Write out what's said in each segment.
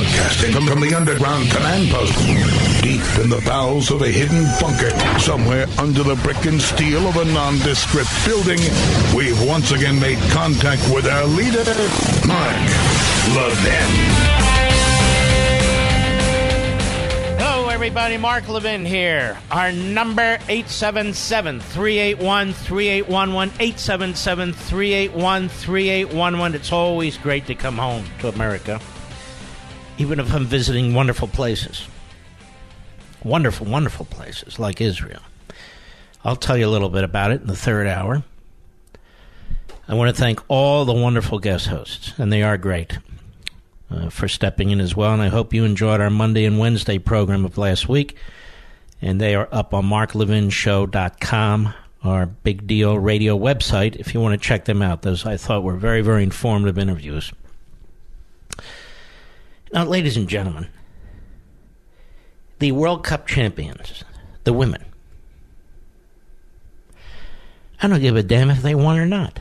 Broadcasting from, from the underground command post, deep in the bowels of a hidden bunker, somewhere under the brick and steel of a nondescript building, we've once again made contact with our leader, Mark Levin. Hello, everybody. Mark Levin here. Our number 877-381-3811, 877-381-3811. It's always great to come home to America even if I'm visiting wonderful places. Wonderful, wonderful places like Israel. I'll tell you a little bit about it in the third hour. I want to thank all the wonderful guest hosts, and they are great, uh, for stepping in as well. And I hope you enjoyed our Monday and Wednesday program of last week. And they are up on marklevinshow.com, our big deal radio website, if you want to check them out. Those I thought were very, very informative interviews. Now, ladies and gentlemen, the World Cup champions, the women, I don't give a damn if they won or not.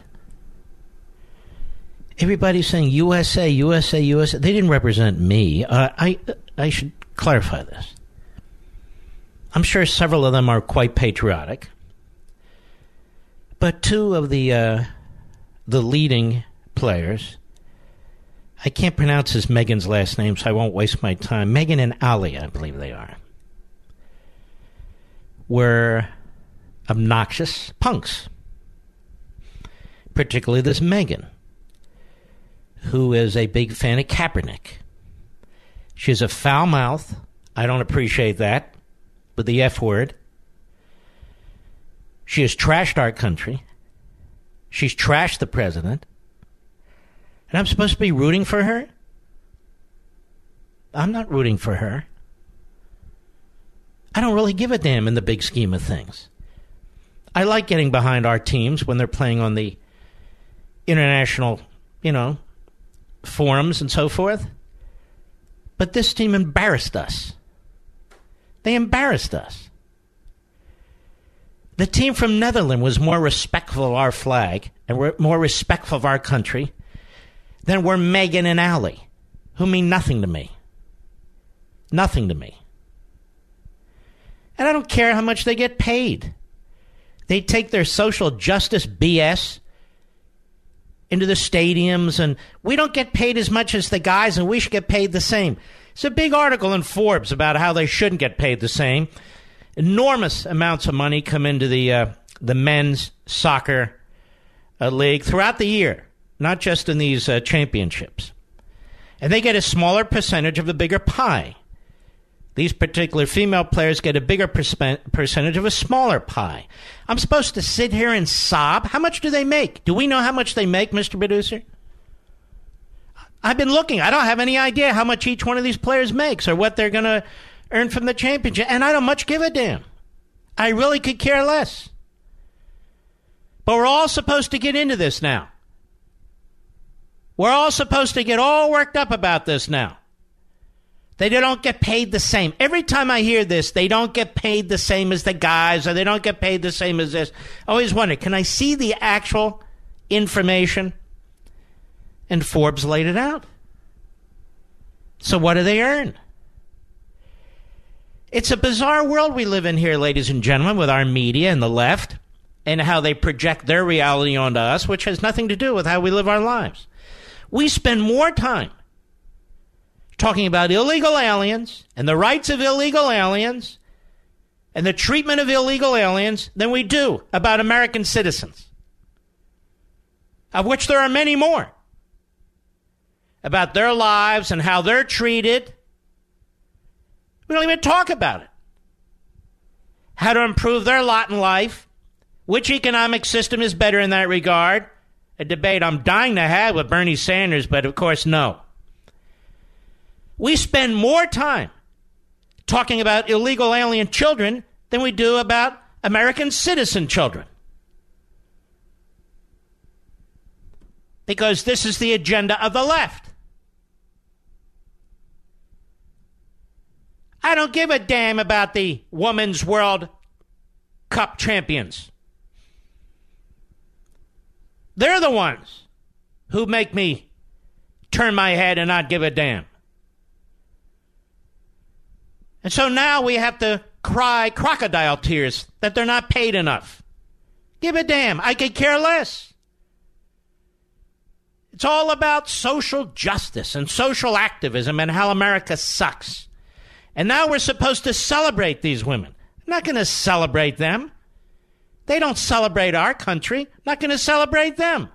Everybody's saying USA, USA, USA. They didn't represent me. Uh, I, I should clarify this. I'm sure several of them are quite patriotic, but two of the uh, the leading players I can't pronounce his Megan's last name, so I won't waste my time. Megan and Allie, I believe they are, were obnoxious punks. Particularly this Megan, who is a big fan of Kaepernick. She's a foul mouth. I don't appreciate that, with the F word. She has trashed our country. She's trashed the president. And I'm supposed to be rooting for her? I'm not rooting for her. I don't really give a damn in the big scheme of things. I like getting behind our teams when they're playing on the international, you know, forums and so forth. But this team embarrassed us. They embarrassed us. The team from Netherlands was more respectful of our flag and more respectful of our country than were Megan and Allie, who mean nothing to me. Nothing to me. And I don't care how much they get paid. They take their social justice BS into the stadiums, and we don't get paid as much as the guys, and we should get paid the same. It's a big article in Forbes about how they shouldn't get paid the same. Enormous amounts of money come into the uh, the men's soccer uh, league throughout the year not just in these uh, championships. And they get a smaller percentage of the bigger pie. These particular female players get a bigger percentage of a smaller pie. I'm supposed to sit here and sob. How much do they make? Do we know how much they make, Mr. Producer? I've been looking. I don't have any idea how much each one of these players makes or what they're going to earn from the championship. And I don't much give a damn. I really could care less. But we're all supposed to get into this now. We're all supposed to get all worked up about this now. They don't get paid the same. Every time I hear this, they don't get paid the same as the guys, or they don't get paid the same as this. I always wonder can I see the actual information? And Forbes laid it out. So, what do they earn? It's a bizarre world we live in here, ladies and gentlemen, with our media and the left and how they project their reality onto us, which has nothing to do with how we live our lives. We spend more time talking about illegal aliens and the rights of illegal aliens and the treatment of illegal aliens than we do about American citizens, of which there are many more, about their lives and how they're treated. We don't even talk about it. How to improve their lot in life, which economic system is better in that regard a debate I'm dying to have with Bernie Sanders, but of course, no. We spend more time talking about illegal alien children than we do about American citizen children. Because this is the agenda of the left. I don't give a damn about the Women's World Cup champions. They're the ones who make me turn my head and not give a damn. And so now we have to cry crocodile tears that they're not paid enough. Give a damn. I could care less. It's all about social justice and social activism and how America sucks. And now we're supposed to celebrate these women. I'm not going to celebrate them. They don't celebrate our country. I'm not going to celebrate them.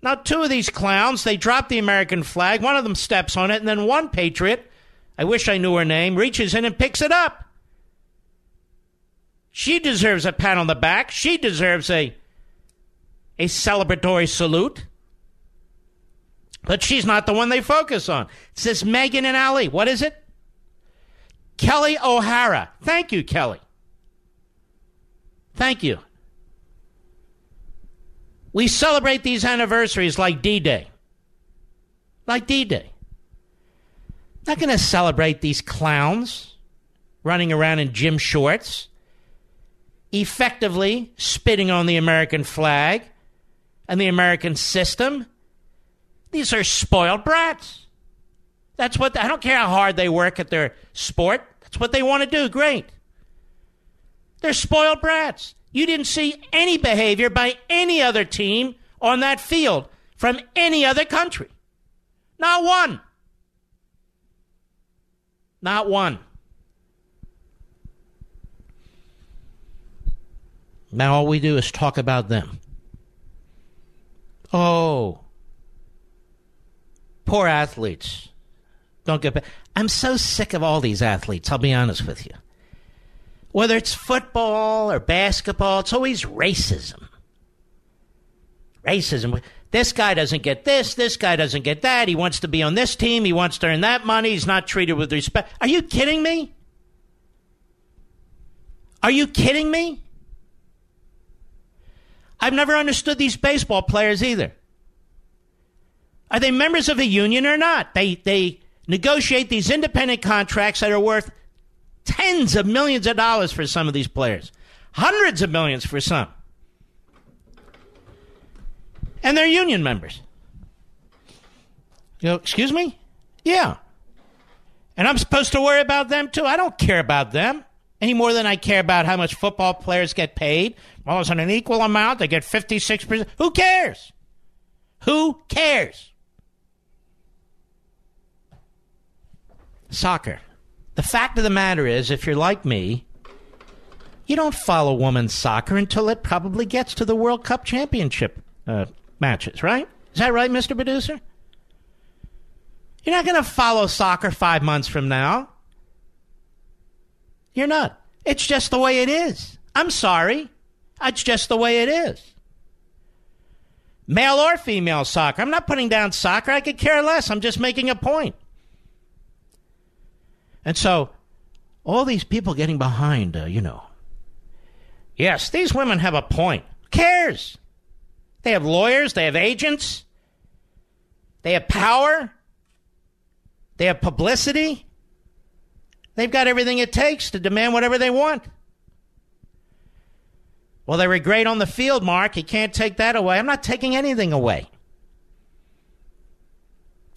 Now, two of these clowns, they drop the American flag. One of them steps on it, and then one patriot, I wish I knew her name, reaches in and picks it up. She deserves a pat on the back. She deserves a, a celebratory salute. But she's not the one they focus on. It's this Megan and Allie. What is it? Kelly O'Hara. Thank you, Kelly. Thank you. We celebrate these anniversaries like D Day. Like D Day. Not going to celebrate these clowns running around in gym shorts, effectively spitting on the American flag and the American system. These are spoiled brats. That's what I don't care how hard they work at their sport. That's what they want to do. Great. They're spoiled brats. You didn't see any behavior by any other team on that field from any other country. Not one. Not one. Now all we do is talk about them. Oh, poor athletes. Don't get back. I'm so sick of all these athletes, I'll be honest with you. Whether it's football or basketball, it's always racism. Racism. This guy doesn't get this, this guy doesn't get that. He wants to be on this team, he wants to earn that money, he's not treated with respect. Are you kidding me? Are you kidding me? I've never understood these baseball players either. Are they members of a union or not? They they negotiate these independent contracts that are worth tens of millions of dollars for some of these players, hundreds of millions for some. And they're union members. You know, excuse me? Yeah. And I'm supposed to worry about them too. I don't care about them any more than I care about how much football players get paid. Well, it's an equal amount. They get 56%. Who cares? Who cares? soccer. The fact of the matter is, if you're like me, you don't follow women's soccer until it probably gets to the World Cup Championship uh, matches, right? Is that right, Mr. Producer? You're not going to follow soccer five months from now. You're not. It's just the way it is. I'm sorry. It's just the way it is. Male or female soccer. I'm not putting down soccer. I could care less. I'm just making a point. And so, all these people getting behind, uh, you know. Yes, these women have a point. Who cares? They have lawyers, they have agents, they have power, they have publicity. They've got everything it takes to demand whatever they want. Well, they were great on the field, Mark. You can't take that away. I'm not taking anything away.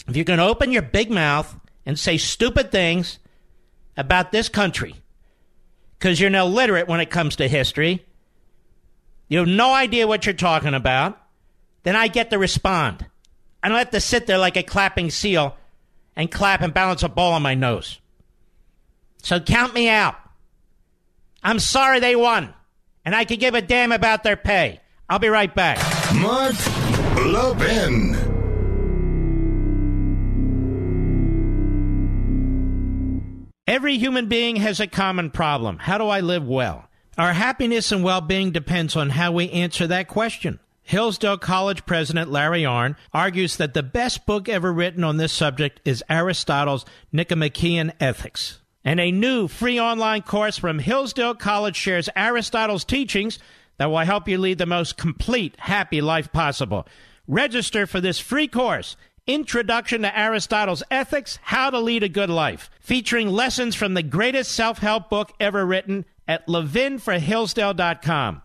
If you can open your big mouth and say stupid things about this country because you're an illiterate when it comes to history, you have no idea what you're talking about, then I get to respond. I don't have to sit there like a clapping seal and clap and balance a ball on my nose. So count me out. I'm sorry they won, and I could give a damn about their pay. I'll be right back. Mark Levin. Every human being has a common problem. How do I live well? Our happiness and well being depends on how we answer that question. Hillsdale College president Larry Arnn argues that the best book ever written on this subject is Aristotle's Nicomachean Ethics. And a new free online course from Hillsdale College shares Aristotle's teachings that will help you lead the most complete, happy life possible. Register for this free course, Introduction to Aristotle's Ethics How to Lead a Good Life, featuring lessons from the greatest self help book ever written at levinforhillsdale.com.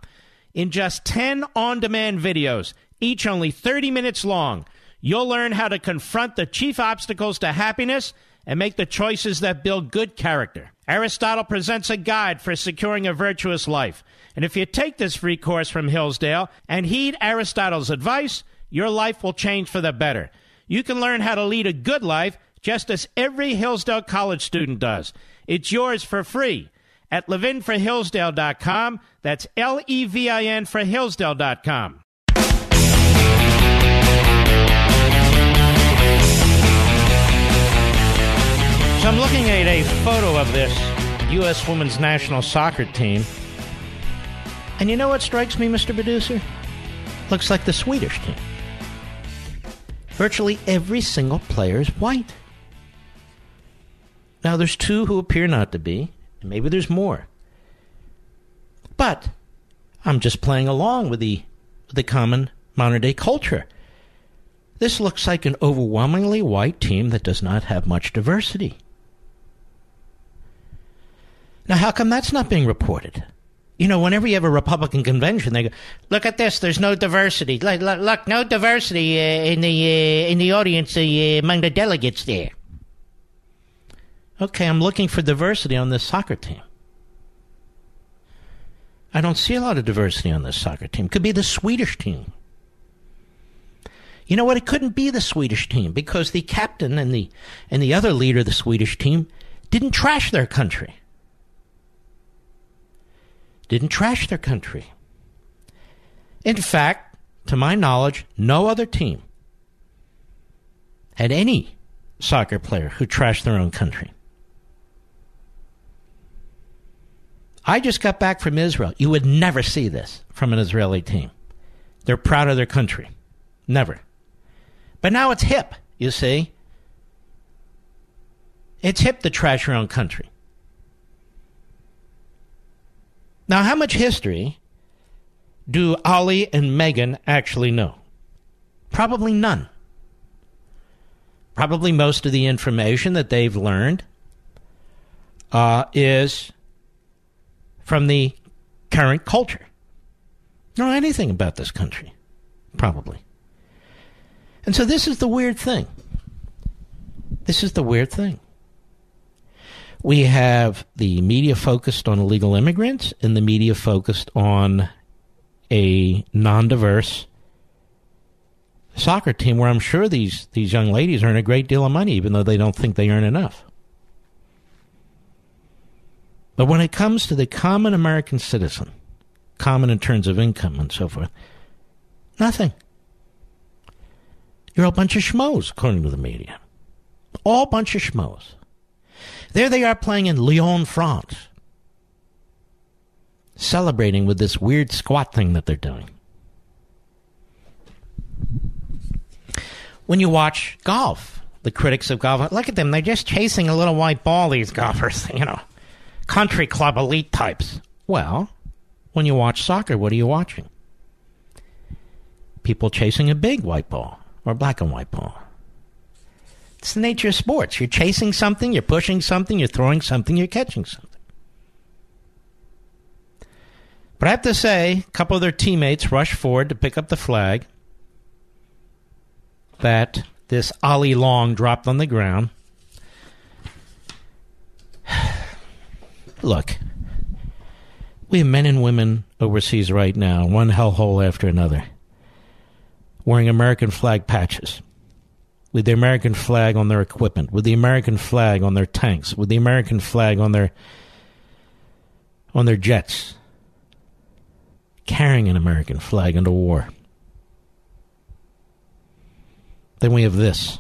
In just 10 on demand videos, each only 30 minutes long, you'll learn how to confront the chief obstacles to happiness and make the choices that build good character. Aristotle presents a guide for securing a virtuous life. And if you take this free course from Hillsdale and heed Aristotle's advice, your life will change for the better. You can learn how to lead a good life just as every Hillsdale College student does. It's yours for free at levinforhillsdale.com. That's L E V I N for Hillsdale.com. So I'm looking at a photo of this U.S. women's national soccer team. And you know what strikes me, Mr. Producer? Looks like the Swedish team. Virtually every single player is white. Now, there's two who appear not to be, and maybe there's more. But I'm just playing along with the, the common modern day culture. This looks like an overwhelmingly white team that does not have much diversity. Now, how come that's not being reported? You know, whenever you have a Republican convention, they go, "Look at this. There's no diversity. Look, look, look no diversity uh, in the uh, in the audience uh, among the delegates there." Okay, I'm looking for diversity on this soccer team. I don't see a lot of diversity on this soccer team. Could be the Swedish team. You know what? It couldn't be the Swedish team because the captain and the and the other leader of the Swedish team didn't trash their country didn't trash their country. In fact, to my knowledge, no other team had any soccer player who trashed their own country. I just got back from Israel. You would never see this from an Israeli team. They're proud of their country. Never. But now it's hip, you see. It's hip to trash your own country. Now, how much history do Allie and Megan actually know? Probably none. Probably most of the information that they've learned uh, is from the current culture. Don't know anything about this country, probably. And so this is the weird thing. This is the weird thing. We have the media focused on illegal immigrants and the media focused on a non diverse soccer team where I'm sure these, these young ladies earn a great deal of money, even though they don't think they earn enough. But when it comes to the common American citizen, common in terms of income and so forth, nothing. You're a bunch of schmoes, according to the media. All bunch of schmoes. There they are playing in Lyon, France, celebrating with this weird squat thing that they're doing. When you watch golf, the critics of golf, look at them, they're just chasing a little white ball, these golfers, you know, country club elite types. Well, when you watch soccer, what are you watching? People chasing a big white ball or black and white ball. It's the nature of sports. You're chasing something, you're pushing something, you're throwing something, you're catching something. But I have to say, a couple of their teammates rushed forward to pick up the flag that this Allie Long dropped on the ground. Look, we have men and women overseas right now, one hellhole after another, wearing American flag patches with the American flag on their equipment, with the American flag on their tanks, with the American flag on their on their jets, carrying an American flag into war. Then we have this.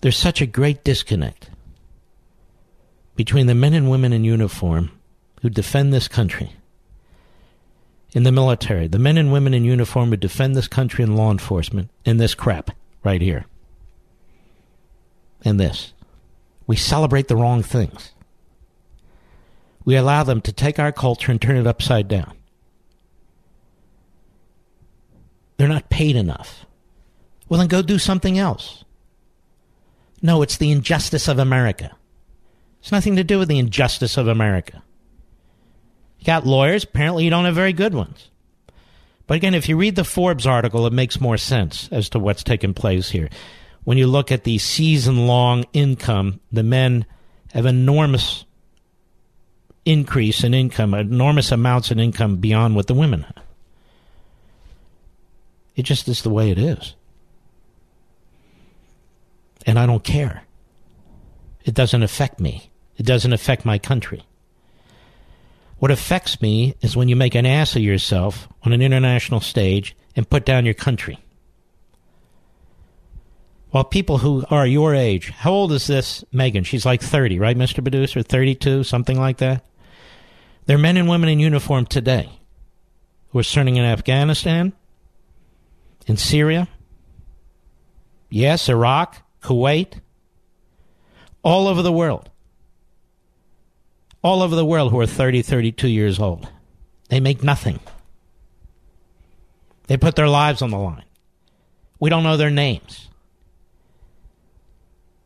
There's such a great disconnect between the men and women in uniform who defend this country in the military, the men and women in uniform who defend this country in law enforcement, in this crap right here. And this. We celebrate the wrong things. We allow them to take our culture and turn it upside down. They're not paid enough. Well, then go do something else. No, it's the injustice of America. It's nothing to do with the injustice of America. You got lawyers. Apparently, you don't have very good ones. But again, if you read the Forbes article, it makes more sense as to what's taking place here. When you look at the season long income, the men have enormous increase in income, enormous amounts in income beyond what the women have. It just is the way it is. And I don't care. It doesn't affect me. It doesn't affect my country. What affects me is when you make an ass of yourself on an international stage and put down your country. While people who are your age, how old is this Megan? She's like 30, right, Mr. Producer? 32, something like that? There are men and women in uniform today who are serving in Afghanistan, in Syria, yes, Iraq, Kuwait, all over the world all over the world who are 30, 32 years old. They make nothing. They put their lives on the line. We don't know their names.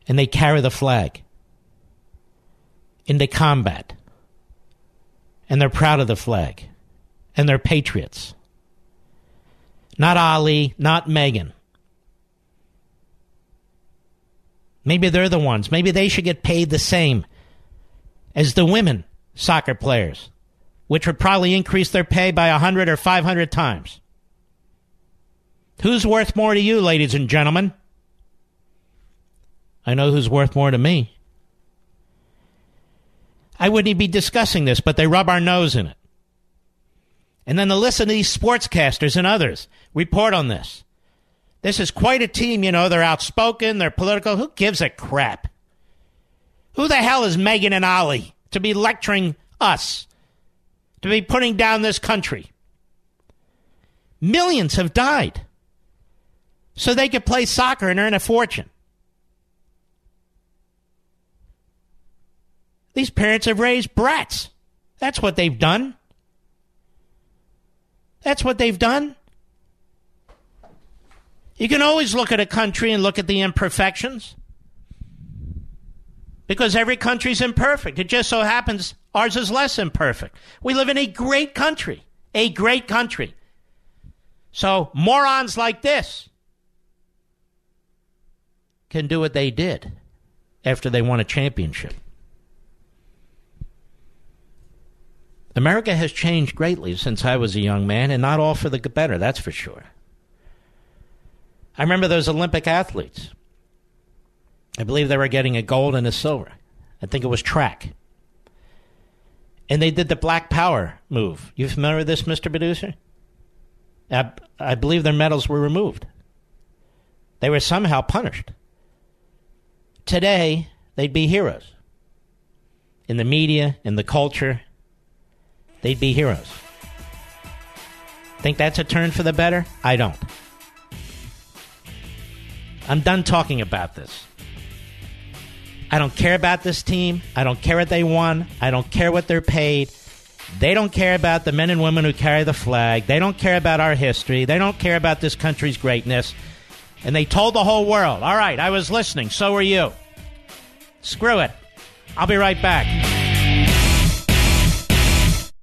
And they carry the flag into combat. And they're proud of the flag. And they're patriots. Not Allie, not Megan. Maybe they're the ones. Maybe they should get paid the same as the women soccer players, which would probably increase their pay by 100 or 500 times. Who's worth more to you, ladies and gentlemen? I know who's worth more to me. I wouldn't be discussing this, but they rub our nose in it. And then to listen to these sportscasters and others report on this. This is quite a team, you know. They're outspoken, they're political. Who gives a crap? Who the hell is Megan and Allie to be lecturing us, to be putting down this country? Millions have died so they could play soccer and earn a fortune. These parents have raised brats. That's what they've done. That's what they've done. You can always look at a country and look at the imperfections because every country's imperfect. It just so happens ours is less imperfect. We live in a great country, a great country. So morons like this can do what they did after they won a championship. America has changed greatly since I was a young man, and not all for the better, that's for sure. I remember those Olympic athletes I believe they were getting a gold and a silver. I think it was track. And they did the Black Power move. You familiar with this, Mr. Producer? I, I believe their medals were removed. They were somehow punished. Today, they'd be heroes. In the media, in the culture, they'd be heroes. Think that's a turn for the better? I don't. I'm done talking about this. I don't care about this team. I don't care what they won. I don't care what they're paid. They don't care about the men and women who carry the flag. They don't care about our history. They don't care about this country's greatness. And they told the whole world, all right, I was listening. So were you. Screw it. I'll be right back.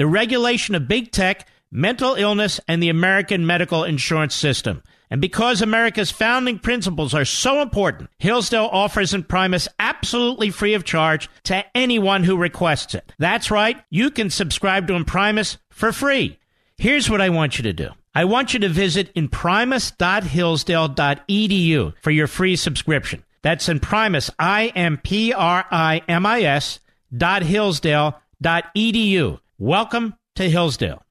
the regulation of big tech, mental illness, and the American medical insurance system. And because America's founding principles are so important, Hillsdale offers Imprimis absolutely free of charge to anyone who requests it. That's right, you can subscribe to Imprimis for free. Here's what I want you to do. I want you to visit imprimis.hillsdale.edu for your free subscription. That's Imprimis, I-M-P-R-I-M-I-S dot Hillsdale dot edu. Welcome to Hillsdale.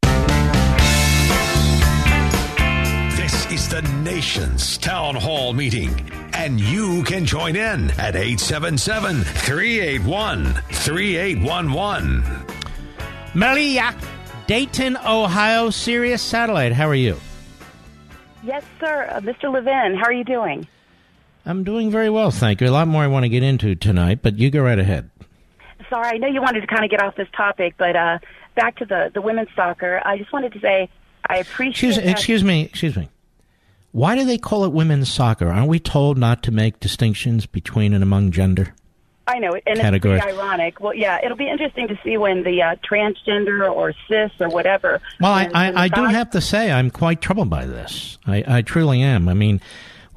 This is the nation's town hall meeting, and you can join in at 877 381 3811. Maria, Dayton, Ohio, Sirius Satellite. How are you? Yes, sir. Uh, Mr. Levin, how are you doing? I'm doing very well, thank you. A lot more I want to get into tonight, but you go right ahead. Sorry, I know you wanted to kind of get off this topic, but uh, back to the, the women's soccer, I just wanted to say I appreciate. Excuse, excuse me, excuse me. Why do they call it women's soccer? Aren't we told not to make distinctions between and among gender? I know, and categories. it's pretty ironic. Well, yeah, it'll be interesting to see when the uh, transgender or cis or whatever. Well, I, I, I do have to say I'm quite troubled by this. I, I truly am. I mean,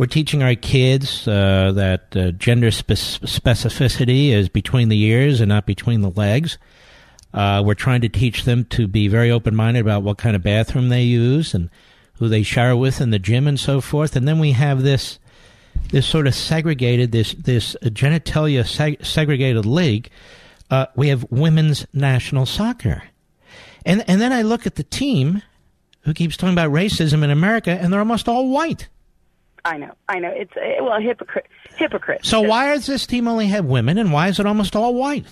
we're teaching our kids uh, that uh, gender spe- specificity is between the ears and not between the legs. Uh, we're trying to teach them to be very open minded about what kind of bathroom they use and who they shower with in the gym and so forth. And then we have this this sort of segregated this this genitalia seg- segregated league. Uh, we have women's national soccer, and and then I look at the team who keeps talking about racism in America, and they're almost all white. I know, I know. It's uh, well, hypocrite, hypocrite. So why does this team only have women, and why is it almost all white?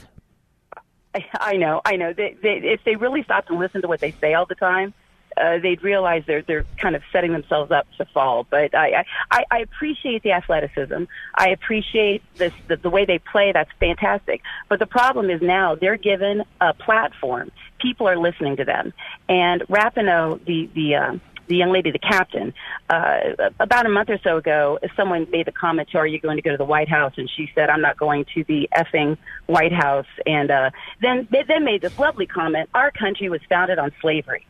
I, I know, I know. They, they, if they really stopped and listened to what they say all the time, uh, they'd realize they're they're kind of setting themselves up to fall. But I I, I appreciate the athleticism. I appreciate this the, the way they play. That's fantastic. But the problem is now they're given a platform. People are listening to them. And Rapinoe, the the uh, the young lady, the captain, uh, about a month or so ago, someone made the comment to her, are you going to go to the White House? And she said, I'm not going to the effing White House. And uh, then they then made this lovely comment, our country was founded on slavery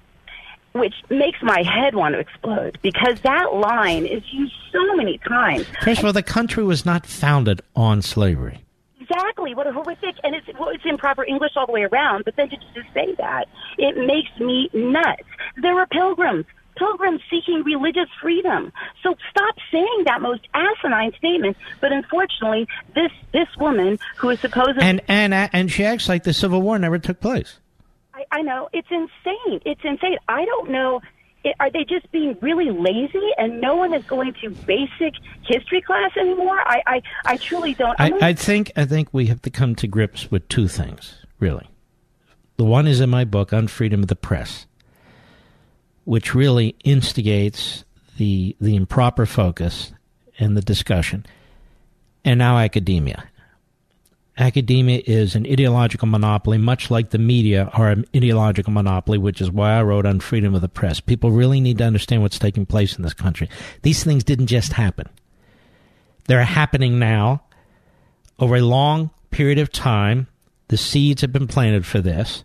which makes my head want to explode because that line is used so many times. First of all, the country was not founded on slavery. Exactly. What a horrific, and it's well, it's improper English all the way around. But then to just say that, it makes me nuts. There were pilgrims, pilgrims seeking religious freedom. So stop saying that most asinine statement. But unfortunately, this this woman who is supposedly And and and she acts like the Civil War never took place. I, I know it's insane. It's insane. I don't know. i- Are they just being really lazy and no one is going to basic history class anymore? I, I, I truly don't. I, I think I think we have to come to grips with two things, really. The one is in my book on freedom of the press, which really instigates the the improper focus and the discussion, and now academia. Academia is an ideological monopoly, much like the media are an ideological monopoly, which is why I wrote on freedom of the press. People really need to understand what's taking place in this country. These things didn't just happen. They're happening now over a long period of time. The seeds have been planted for this.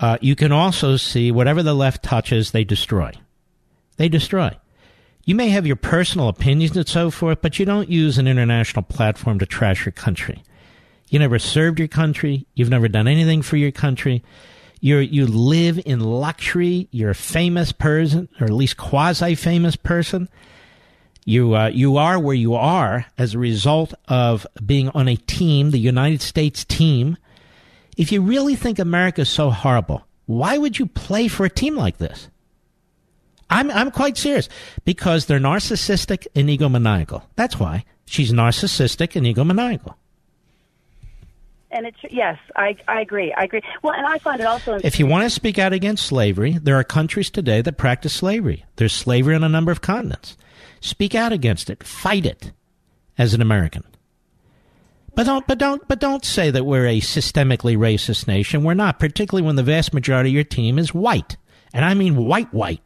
Uh, you can also see whatever the left touches, they destroy. They destroy. You may have your personal opinions and so forth, but you don't use an international platform to trash your country. You never served your country. You've never done anything for your country. You're, you live in luxury. You're a famous person, or at least quasi famous person. You, uh, you are where you are as a result of being on a team, the United States team. If you really think America is so horrible, why would you play for a team like this? I'm, I'm quite serious because they're narcissistic and egomaniacal. That's why. She's narcissistic and egomaniacal. and it's yes, I, I agree. I agree. Well, and I find it also. If you want to speak out against slavery, there are countries today that practice slavery. There's slavery on a number of continents. Speak out against it. Fight it as an American. But don't, but don't, but don't say that we're a systemically racist nation. We're not, particularly when the vast majority of your team is white, and I mean white, white.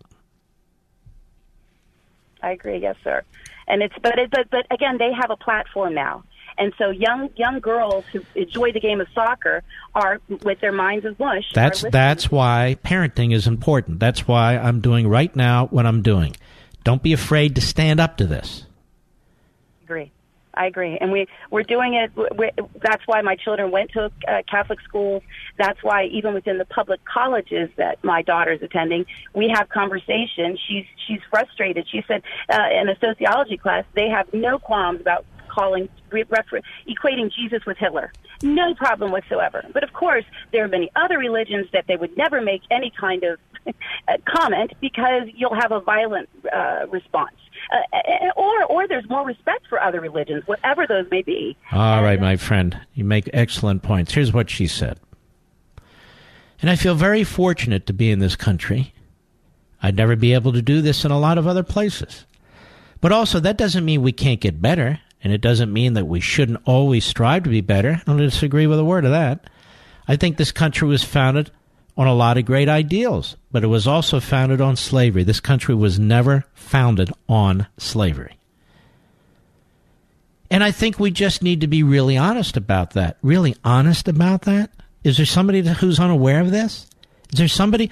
I agree. Yes, sir. And it's but it, but but again, they have a platform now, And so young young girls who enjoy the game of soccer are with their minds as mush. That's that's why parenting is important. That's why I'm doing right now what I'm doing. Don't be afraid to stand up to this. Agree. I agree, and we we're doing it. we that's why my children went to uh, Catholic schools. That's why even within the public colleges that my daughter's attending, we have conversation. She's she's frustrated. She said uh, in a sociology class they have no qualms about calling refer- equating Jesus with Hitler. No problem whatsoever. But of course, there are many other religions that they would never make any kind of comment because you'll have a violent uh, response. Uh, or, or there's more respect for other religions, whatever those may be. All right, my friend, you make excellent points. Here's what she said. And I feel very fortunate to be in this country. I'd never be able to do this in a lot of other places. But also, that doesn't mean we can't get better, and it doesn't mean that we shouldn't always strive to be better. I don't disagree with a word of that. I think this country was founded on a lot of great ideals, but it was also founded on slavery. This country was never founded on slavery. And I think we just need to be really honest about that. Really honest about that? Is there somebody who's unaware of this? Is there somebody?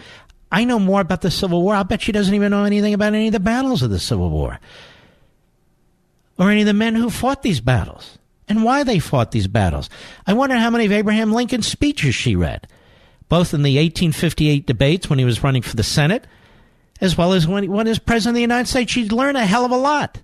I know more about the Civil War. I'll bet she doesn't even know anything about any of the battles of the Civil War or any of the men who fought these battles and why they fought these battles. I wonder how many of Abraham Lincoln's speeches she read both in the 1858 debates when he was running for the Senate, as well as when he, when he was president of the United States. She'd learn a hell of a lot.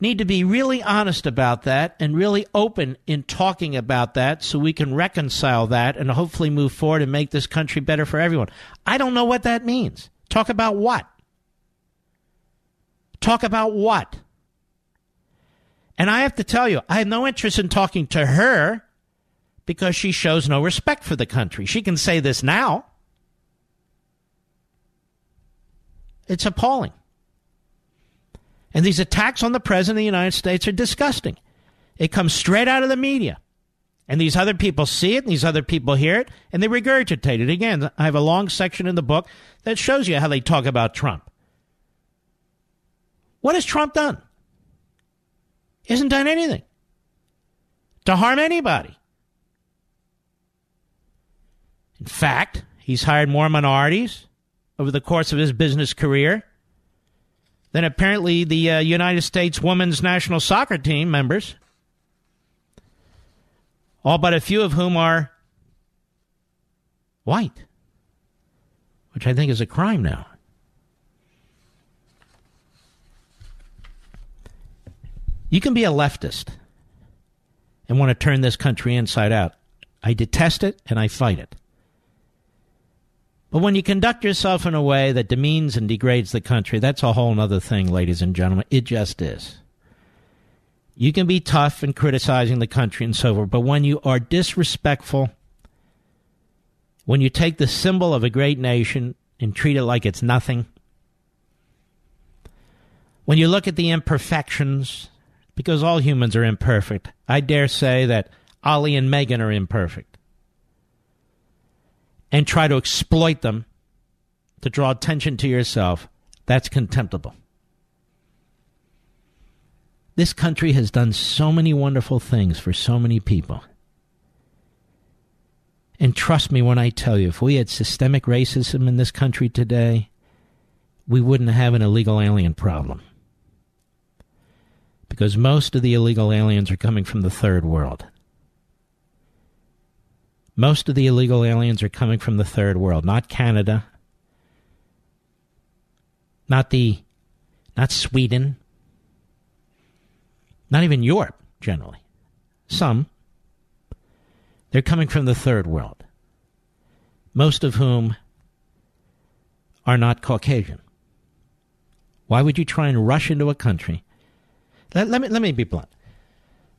Need to be really honest about that and really open in talking about that so we can reconcile that and hopefully move forward and make this country better for everyone. I don't know what that means. Talk about what? Talk about what? And I have to tell you, I have no interest in talking to her because she shows no respect for the country. She can say this now. It's appalling. And these attacks on the President of the United States are disgusting. It comes straight out of the media. And these other people see it, and these other people hear it, and they regurgitate it. Again, I have a long section in the book that shows you how they talk about Trump. What has Trump done? He hasn't done anything to harm anybody. In fact, he's hired more minorities over the course of his business career than apparently the uh, United States women's national soccer team members, all but a few of whom are white, which I think is a crime now. You can be a leftist and want to turn this country inside out. I detest it and I fight it. But when you conduct yourself in a way that demeans and degrades the country, that's a whole other thing, ladies and gentlemen. It just is. You can be tough in criticizing the country and so forth, but when you are disrespectful, when you take the symbol of a great nation and treat it like it's nothing, when you look at the imperfections, because all humans are imperfect, I dare say that Ollie and Megan are imperfect and try to exploit them to draw attention to yourself, that's contemptible. This country has done so many wonderful things for so many people. And trust me when I tell you, if we had systemic racism in this country today, we wouldn't have an illegal alien problem. Because most of the illegal aliens are coming from the third world. Most of the illegal aliens are coming from the third world, not Canada, not the not Sweden, not even Europe generally. Some they're coming from the third world. Most of whom are not Caucasian. Why would you try and rush into a country? Let, let, me, let me be blunt.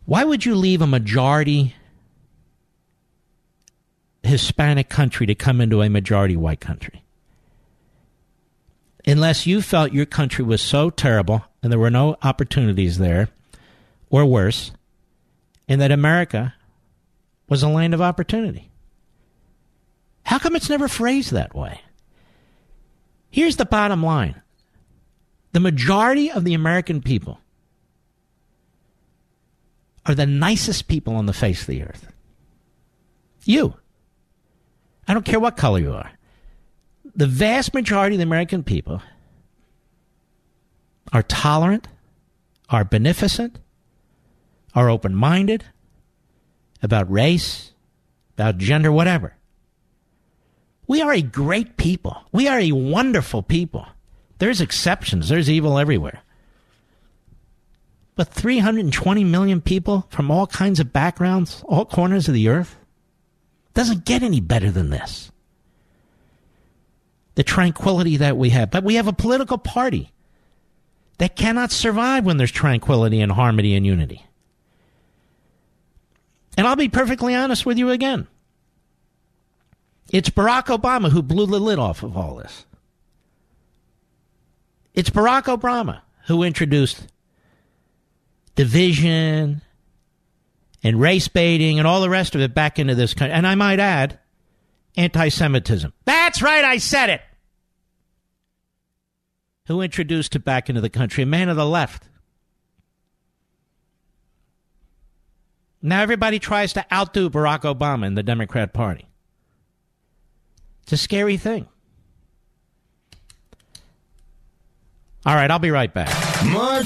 Why would you leave a majority Hispanic country to come into a majority white country. Unless you felt your country was so terrible and there were no opportunities there, or worse, and that America was a land of opportunity. How come it's never phrased that way? Here's the bottom line the majority of the American people are the nicest people on the face of the earth. You. I don't care what color you are. The vast majority of the American people are tolerant, are beneficent, are open minded about race, about gender, whatever. We are a great people. We are a wonderful people. There's exceptions, there's evil everywhere. But 320 million people from all kinds of backgrounds, all corners of the earth, doesn't get any better than this. The tranquility that we have. But we have a political party that cannot survive when there's tranquility and harmony and unity. And I'll be perfectly honest with you again. It's Barack Obama who blew the lid off of all this. It's Barack Obama who introduced division and race baiting and all the rest of it back into this country. And I might add, anti Semitism. That's right, I said it. Who introduced it back into the country? A man of the left. Now everybody tries to outdo Barack Obama in the Democrat Party. It's a scary thing. All right, I'll be right back. Mark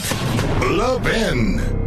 Levin.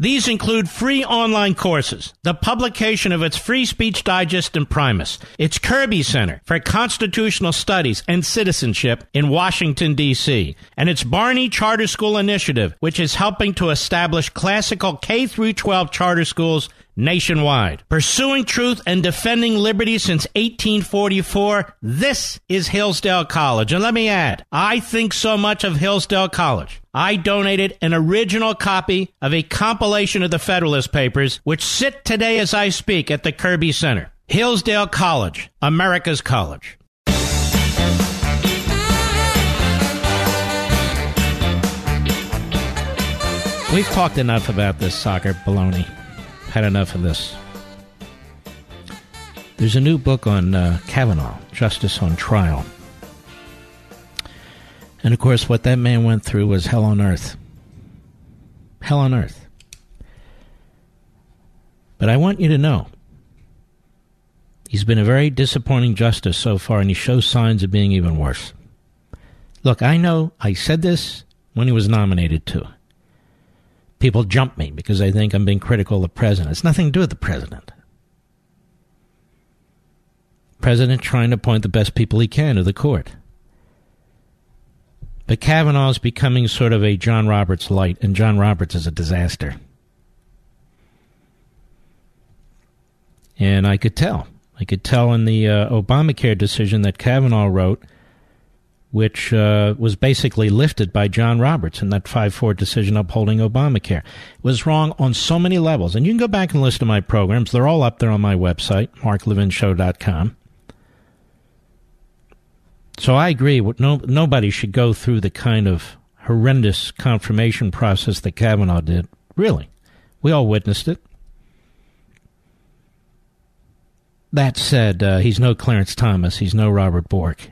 These include free online courses, the publication of its Free Speech Digest and Primus, its Kirby Center for Constitutional Studies and Citizenship in Washington, D.C., and its Barney Charter School Initiative, which is helping to establish classical K 12 charter schools nationwide. Pursuing truth and defending liberty since 1844, this is Hillsdale College. And let me add, I think so much of Hillsdale College. I donated an original copy of a compilation of the Federalist Papers, which sit today as I speak at the Kirby Center. Hillsdale College, America's college. We've talked enough about this soccer baloney had enough of this. There's a new book on uh, Kavanaugh, Justice on Trial. And of course, what that man went through was hell on earth. Hell on earth. But I want you to know he's been a very disappointing justice so far, and he shows signs of being even worse. Look, I know I said this when he was nominated, too people jump me because they think I'm being critical of the president. It's nothing to do with the president. President trying to appoint the best people he can to the court. But Kavanaugh is becoming sort of a John Roberts light, and John Roberts is a disaster. And I could tell. I could tell in the uh, Obamacare decision that Kavanaugh wrote which uh, was basically lifted by John Roberts in that 5 4 decision upholding Obamacare. It was wrong on so many levels. And you can go back and listen to my programs. They're all up there on my website, marklevinshow.com. So I agree. No, nobody should go through the kind of horrendous confirmation process that Kavanaugh did. Really. We all witnessed it. That said, uh, he's no Clarence Thomas. He's no Robert Bork.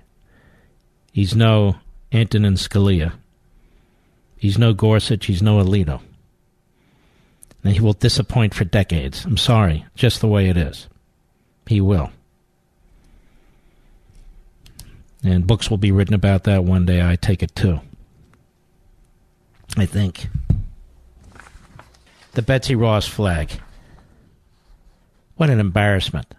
He's no Antonin Scalia. He's no Gorsuch. He's no Alito. And he will disappoint for decades. I'm sorry, just the way it is. He will. And books will be written about that one day. I take it too. I think. The Betsy Ross flag. What an embarrassment.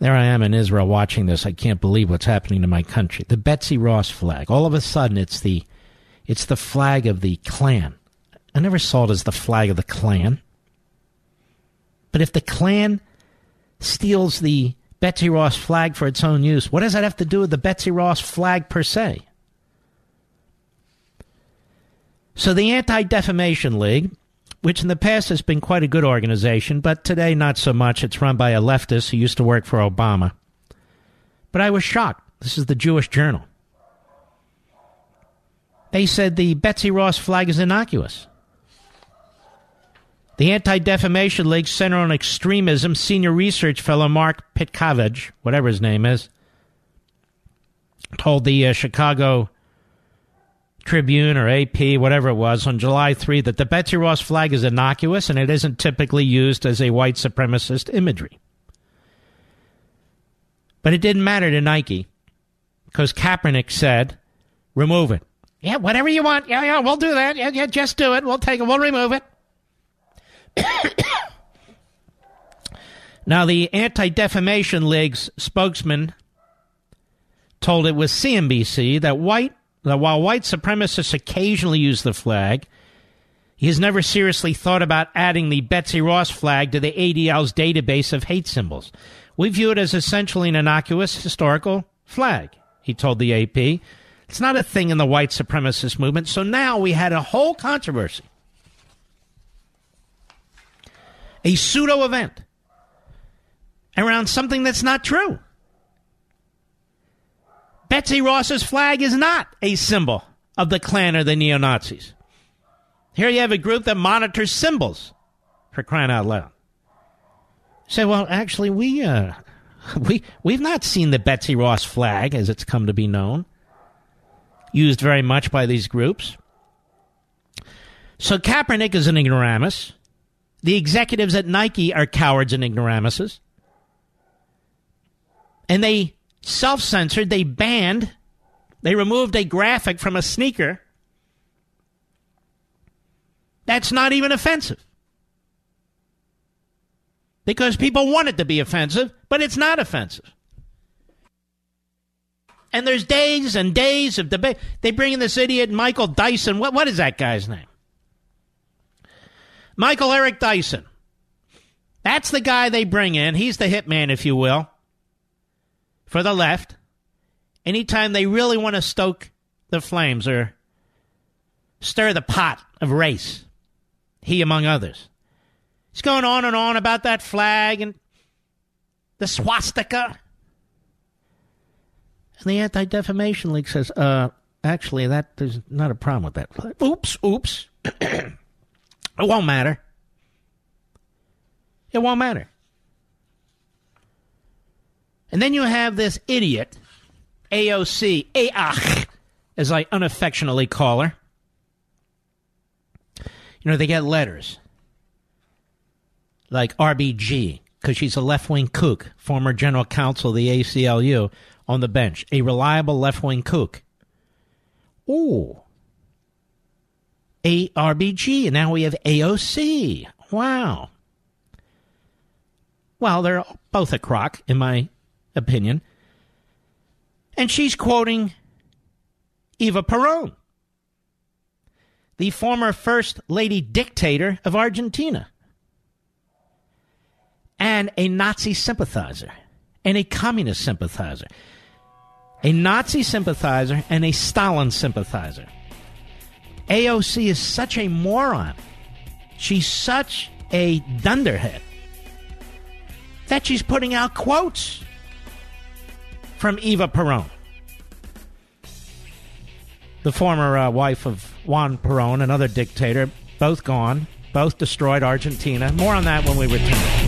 There I am in Israel watching this. I can't believe what's happening to my country. The Betsy Ross flag. All of a sudden, it's the, it's the flag of the Klan. I never saw it as the flag of the Klan. But if the Klan steals the Betsy Ross flag for its own use, what does that have to do with the Betsy Ross flag per se? So the Anti Defamation League, which in the past has been quite a good organization, but today not so much. It's run by a leftist who used to work for Obama. But I was shocked. This is the Jewish Journal. They said the Betsy Ross flag is innocuous. The Anti Defamation League Center on Extremism senior research fellow Mark Pitcavage, whatever his name is, told the uh, Chicago Tribune or AP, whatever it was, on July 3 that the Betsy Ross flag is innocuous and it isn't typically used as a white supremacist imagery. But it didn't matter to Nike because Kaepernick said, remove it. Yeah, whatever you want. Yeah, yeah, we'll do that. Yeah, yeah, just do it. We'll take it. We'll remove it. Now, the Anti Defamation League's spokesman told it was CNBC that white that while white supremacists occasionally use the flag, he has never seriously thought about adding the Betsy Ross flag to the ADL's database of hate symbols. We view it as essentially an innocuous historical flag, he told the AP. It's not a thing in the white supremacist movement. So now we had a whole controversy a pseudo event around something that's not true. Betsy Ross's flag is not a symbol of the Klan or the neo Nazis. Here you have a group that monitors symbols for crying out loud. Say, well, actually, we uh, we we've not seen the Betsy Ross flag, as it's come to be known, used very much by these groups. So Kaepernick is an ignoramus. The executives at Nike are cowards and ignoramuses. And they self censored, they banned, they removed a graphic from a sneaker. That's not even offensive. Because people want it to be offensive, but it's not offensive. And there's days and days of debate. They bring in this idiot Michael Dyson. What, what is that guy's name? Michael Eric Dyson. That's the guy they bring in. He's the hitman, if you will, for the left. Anytime they really want to stoke the flames or stir the pot of race, he among others. He's going on and on about that flag and the swastika. And the Anti Defamation League says, uh, actually, that there's not a problem with that flag. Oops, oops. It won't matter. It won't matter. And then you have this idiot, AOC, AAC, as I unaffectionately call her. You know, they get letters like RBG, because she's a left wing kook, former general counsel of the ACLU, on the bench, a reliable left wing kook. Ooh, ARBG, and now we have AOC. Wow. Well, they're both a crock, in my opinion. And she's quoting Eva Peron, the former first lady dictator of Argentina, and a Nazi sympathizer, and a communist sympathizer, a Nazi sympathizer, and a Stalin sympathizer. AOC is such a moron. She's such a dunderhead that she's putting out quotes from Eva Peron, the former uh, wife of Juan Peron, another dictator, both gone, both destroyed Argentina. More on that when we return.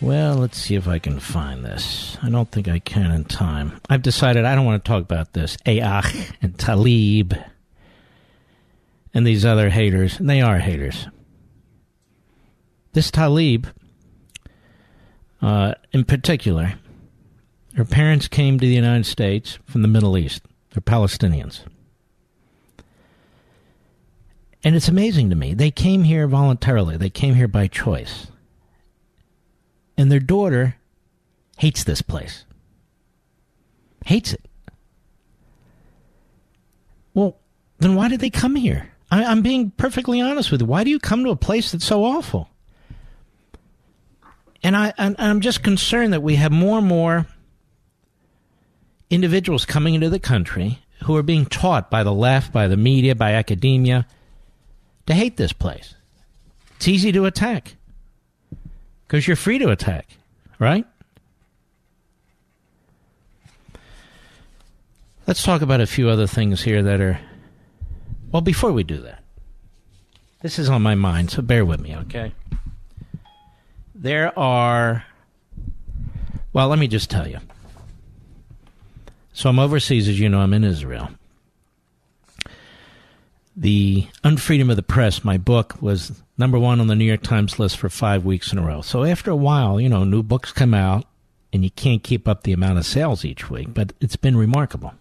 Well, let's see if I can find this. I don't think I can in time. I've decided I don't want to talk about this. Ayach and Tlaib and these other haters. And they are haters. This Tlaib, uh, in particular, her parents came to the United States from the Middle East. They're Palestinians. And it's amazing to me. They came here voluntarily, they came here by choice and their daughter hates this place. Hates it. Well, then why did they come here? I, am being perfectly honest with you. Why do you come to a place that's so awful? And I, and I'm just concerned that we have more and more individuals coming into the country who are being taught by the left, by the media, by academia to hate this place. It's easy to attack because you're free to attack, right? Let's talk about a few other things here that are. Well, before we do that, this is on my mind, so bear with me, okay? There are. Well, let me just tell you. So I'm overseas, as you know, I'm in Israel. The Unfreedom of the Press, my book, was number one on the New York Times list for five weeks in a row. So after a while, you know, new books come out and you can't keep up the amount of sales each week, but it's been remarkable.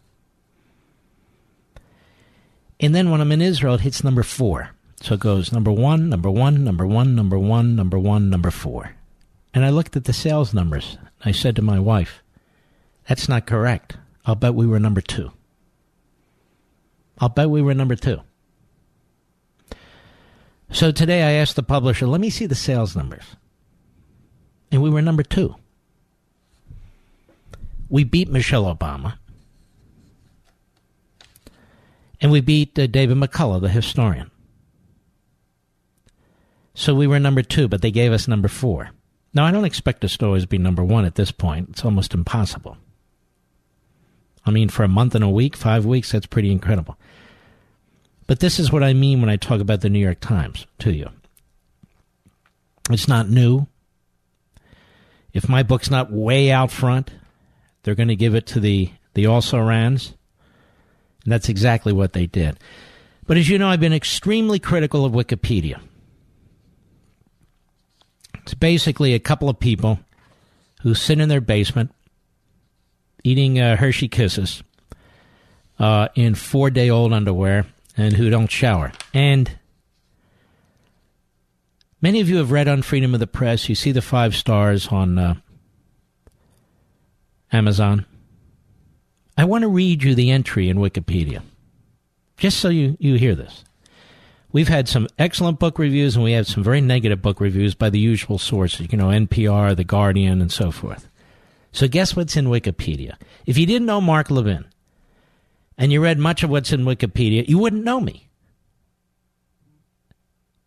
And then when I'm in Israel, it hits number four. So it goes number one, number one, number one, number one, number one, number four. And I looked at the sales numbers. I said to my wife, that's not correct. I'll bet we were number two. I'll bet we were number two. So today I asked the publisher, let me see the sales numbers. And we were number two. We beat Michelle Obama. And we beat uh, David McCullough, the historian. So we were number two, but they gave us number four. Now, I don't expect us to always be number one at this point. It's almost impossible. I mean, for a month and a week, five weeks, that's pretty incredible. But this is what I mean when I talk about the New York Times to you. It's not new. If my book's not way out front, they're going to give it to the, the also rans. And that's exactly what they did. But as you know, I've been extremely critical of Wikipedia. It's basically a couple of people who sit in their basement eating uh, Hershey Kisses uh, in four day old underwear and who don't shower. And many of you have read Unfreedom of the Press. You see the five stars on uh, Amazon. I want to read you the entry in Wikipedia, just so you, you hear this. We've had some excellent book reviews and we have some very negative book reviews by the usual sources, you know, NPR, The Guardian, and so forth. So, guess what's in Wikipedia? If you didn't know Mark Levin, and you read much of what's in Wikipedia, you wouldn't know me.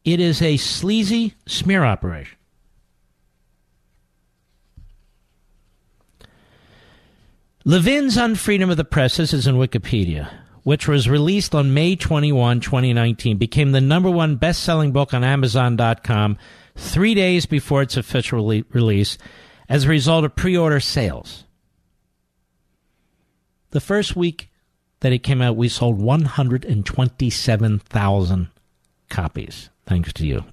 It is a sleazy smear operation. Levin's Unfreedom of the Presses is in Wikipedia, which was released on May 21, 2019, became the number one best selling book on Amazon.com three days before its official release as a result of pre order sales. The first week that it came out, we sold 127,000 copies, thanks to you.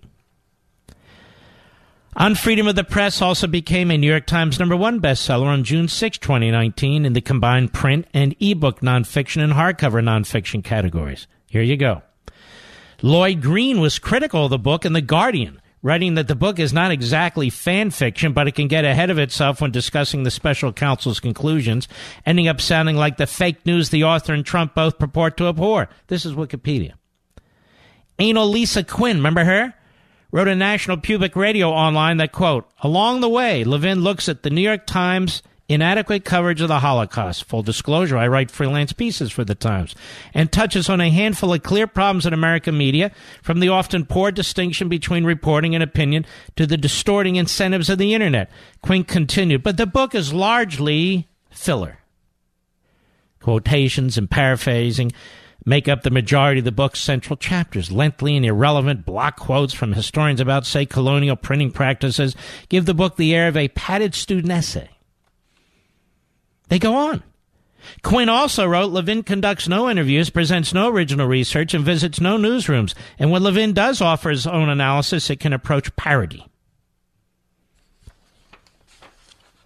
Unfreedom of the Press also became a New York Times number one bestseller on June 6, 2019, in the combined print and ebook nonfiction and hardcover nonfiction categories. Here you go. Lloyd Green was critical of the book in The Guardian writing that the book is not exactly fan fiction, but it can get ahead of itself when discussing the special counsel's conclusions, ending up sounding like the fake news the author and Trump both purport to abhor. This is Wikipedia. Annalisa Quinn, remember her? Wrote a National Public Radio online that, quote, along the way, Levin looks at the New York Times inadequate coverage of the Holocaust. Full disclosure, I write freelance pieces for the Times and touches on a handful of clear problems in American media, from the often poor distinction between reporting and opinion to the distorting incentives of the internet. Quinn continued, but the book is largely filler. Quotations and paraphrasing make up the majority of the book's central chapters. Lengthy and irrelevant block quotes from historians about, say, colonial printing practices give the book the air of a padded student essay. They go on. Quinn also wrote Levin conducts no interviews, presents no original research, and visits no newsrooms. And when Levin does offer his own analysis, it can approach parody.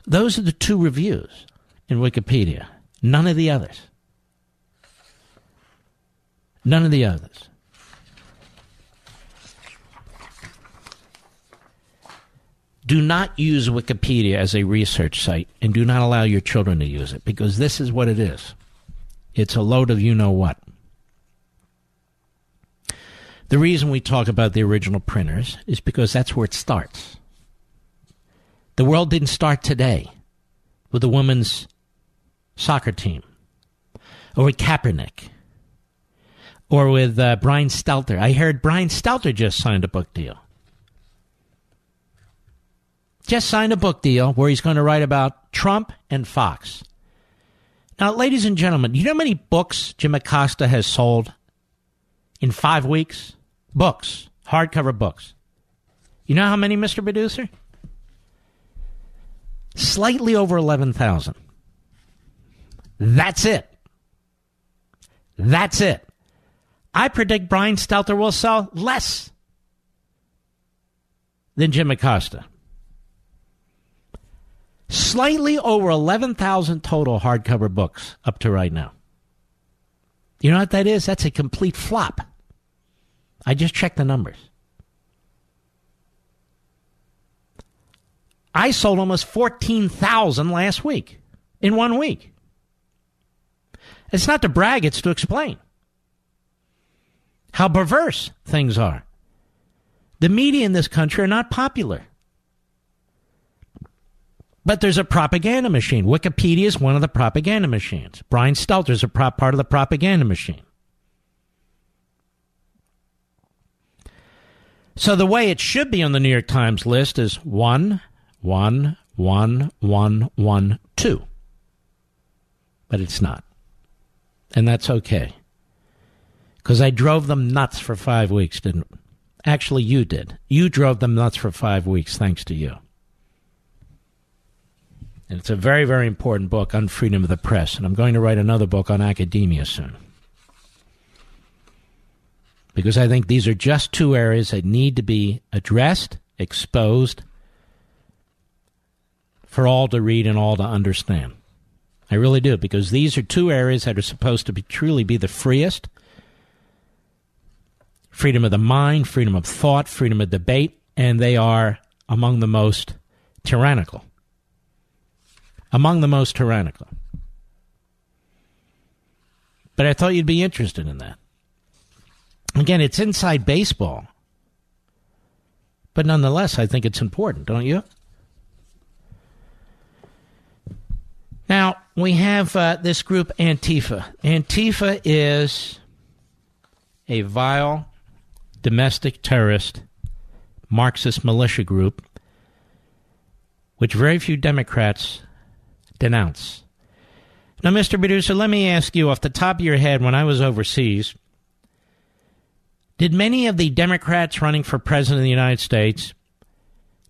Those are the two reviews in Wikipedia, none of the others. None of the others. Do not use Wikipedia as a research site and do not allow your children to use it because this is what it is. It's a load of you know what. The reason we talk about the original printers is because that's where it starts. The world didn't start today with a women's soccer team or with Kaepernick or with uh, Brian Stelter. I heard Brian Stelter just signed a book deal. Just signed a book deal where he's going to write about Trump and Fox. Now, ladies and gentlemen, you know how many books Jim Acosta has sold in five weeks? Books, hardcover books. You know how many, Mr. Producer? Slightly over 11,000. That's it. That's it. I predict Brian Stelter will sell less than Jim Acosta. Slightly over 11,000 total hardcover books up to right now. You know what that is? That's a complete flop. I just checked the numbers. I sold almost 14,000 last week in one week. It's not to brag, it's to explain how perverse things are. The media in this country are not popular. But there's a propaganda machine. Wikipedia is one of the propaganda machines. Brian Stelter is a prop part of the propaganda machine. So the way it should be on the New York Times list is one, one, one, one, one, two. But it's not. And that's okay. Because I drove them nuts for five weeks, didn't Actually, you did. You drove them nuts for five weeks, thanks to you. And it's a very, very important book on freedom of the press. And I'm going to write another book on academia soon. Because I think these are just two areas that need to be addressed, exposed, for all to read and all to understand. I really do, because these are two areas that are supposed to be truly be the freest freedom of the mind, freedom of thought, freedom of debate, and they are among the most tyrannical. Among the most tyrannical. But I thought you'd be interested in that. Again, it's inside baseball. But nonetheless, I think it's important, don't you? Now, we have uh, this group, Antifa. Antifa is a vile domestic terrorist Marxist militia group, which very few Democrats denounce. Now, Mr. Producer, let me ask you off the top of your head when I was overseas, did many of the Democrats running for president of the United States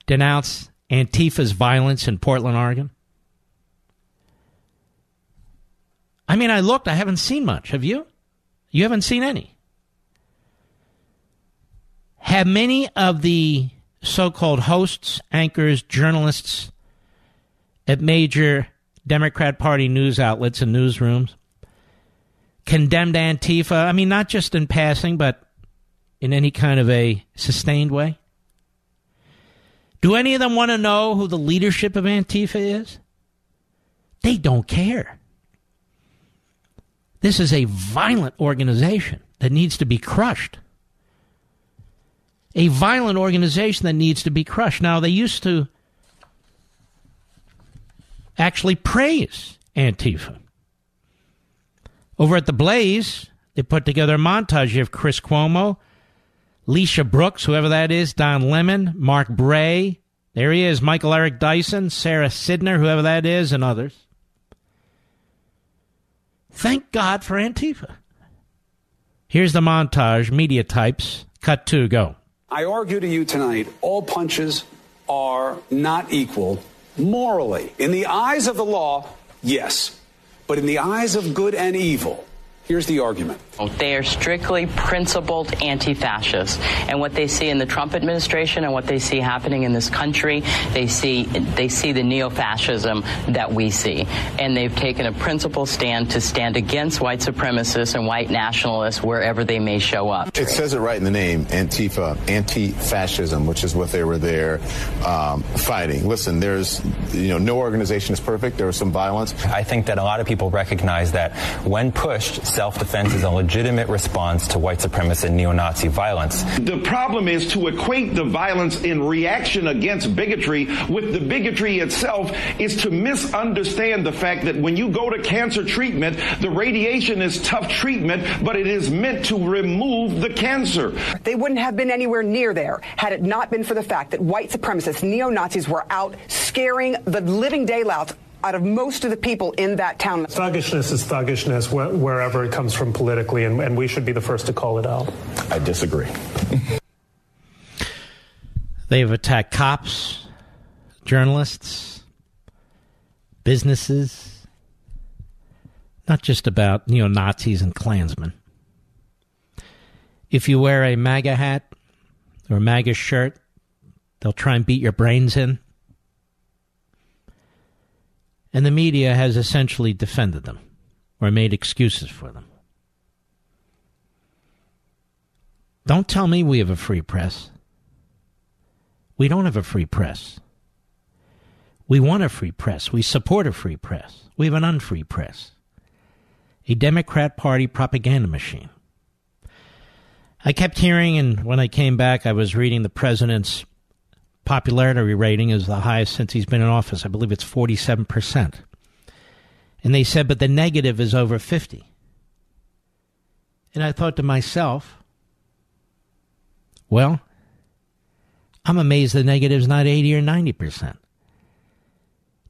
denounce Antifa's violence in Portland, Oregon? I mean, I looked, I haven't seen much. Have you? You haven't seen any. Have many of the so called hosts, anchors, journalists at major Democrat Party news outlets and newsrooms condemned Antifa? I mean, not just in passing, but in any kind of a sustained way? Do any of them want to know who the leadership of Antifa is? They don't care. This is a violent organization that needs to be crushed a violent organization that needs to be crushed. Now, they used to actually praise Antifa. Over at the Blaze, they put together a montage of Chris Cuomo, Leisha Brooks, whoever that is, Don Lemon, Mark Bray, there he is, Michael Eric Dyson, Sara Sidner, whoever that is, and others. Thank God for Antifa. Here's the montage, media types. Cut two, go. I argue to you tonight all punches are not equal morally. In the eyes of the law, yes. But in the eyes of good and evil, Here's the argument. They are strictly principled anti fascists. And what they see in the Trump administration and what they see happening in this country, they see, they see the neo fascism that we see. And they've taken a principled stand to stand against white supremacists and white nationalists wherever they may show up. It says it right in the name Antifa, anti fascism, which is what they were there um, fighting. Listen, there's, you know, no organization is perfect. There was some violence. I think that a lot of people recognize that when pushed, self defense is a legitimate response to white supremacist and neo Nazi violence. The problem is to equate the violence in reaction against bigotry with the bigotry itself is to misunderstand the fact that when you go to cancer treatment, the radiation is tough treatment, but it is meant to remove the cancer. They wouldn't have been anywhere near there had it not been for the fact that white supremacists, neo Nazis, were out scaring the living daylights out of most of the people in that town. Thuggishness is thuggishness wh- wherever it comes from politically, and, and we should be the first to call it out. I disagree. They've attacked cops, journalists, businesses, not just about neo Nazis and Klansmen. If you wear a MAGA hat or a MAGA shirt, they'll try and beat your brains in and the media has essentially defended them or made excuses for them. Don't tell me we have a free press. We don't have a free press. We want a free press. We support a free press. We have an unfree press. A Democrat Party propaganda machine. I kept hearing, and when I came back, I was reading the president's popularity rating is the highest since he's been in office. I believe it's 47%. And they said, but the negative is over 50. And I thought to myself, well, I'm amazed the negative's not 80 or 90%.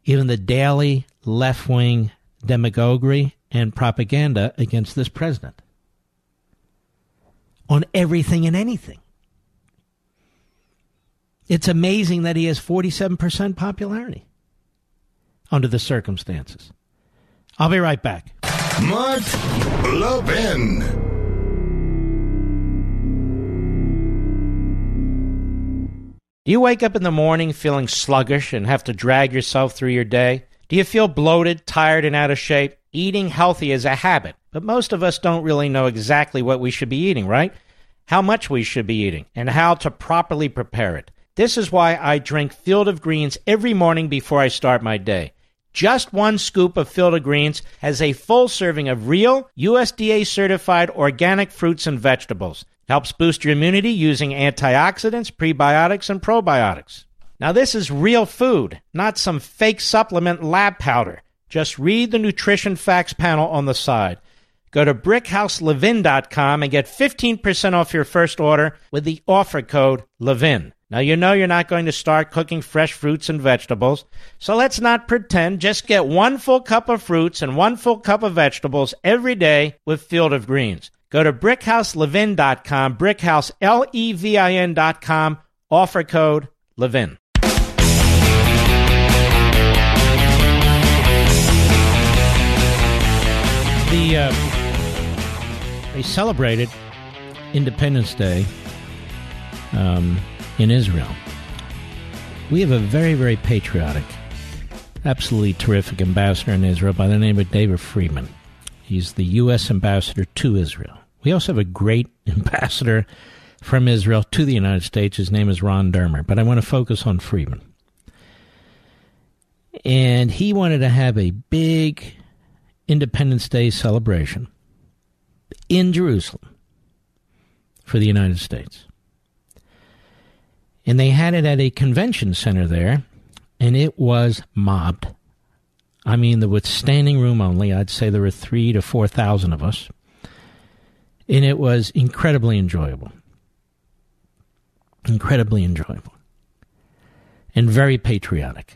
Even the daily left wing demagoguery and propaganda against this president on everything and anything. It's amazing that he has 47% popularity under the circumstances. I'll be right back. Mark Levin. Do you wake up in the morning feeling sluggish and have to drag yourself through your day? Do you feel bloated, tired, and out of shape? Eating healthy is a habit, but most of us don't really know exactly what we should be eating, right? How much we should be eating, and how to properly prepare it. This is why I drink Field of Greens every morning before I start my day. Just one scoop of Field of Greens has a full serving of real, USDA certified organic fruits and vegetables. Helps boost your immunity using antioxidants, prebiotics, and probiotics. Now, this is real food, not some fake supplement lab powder. Just read the nutrition facts panel on the side. Go to brickhouselevin.com and get 15% off your first order with the offer code LEVIN. Now, you know you're not going to start cooking fresh fruits and vegetables, so let's not pretend. Just get one full cup of fruits and one full cup of vegetables every day with Field of Greens. Go to brickhouselevin.com, brickhouse, L-E-V-I-N.com, offer code LEVIN. The, uh, they celebrated Independence Day um, in Israel. We have a very, very patriotic, absolutely terrific ambassador in Israel by the name of David Friedman. He's the U.S. ambassador to Israel. We also have a great ambassador from Israel to the United States. His name is Ron Dermer, but I want to focus on Friedman. And he wanted to have a big Independence Day celebration in Jerusalem for the United States. And they had it at a convention center there, and it was mobbed. I mean, was standing room only. I'd say there were three to 4,000 of us. And it was incredibly enjoyable. Incredibly enjoyable. And very patriotic.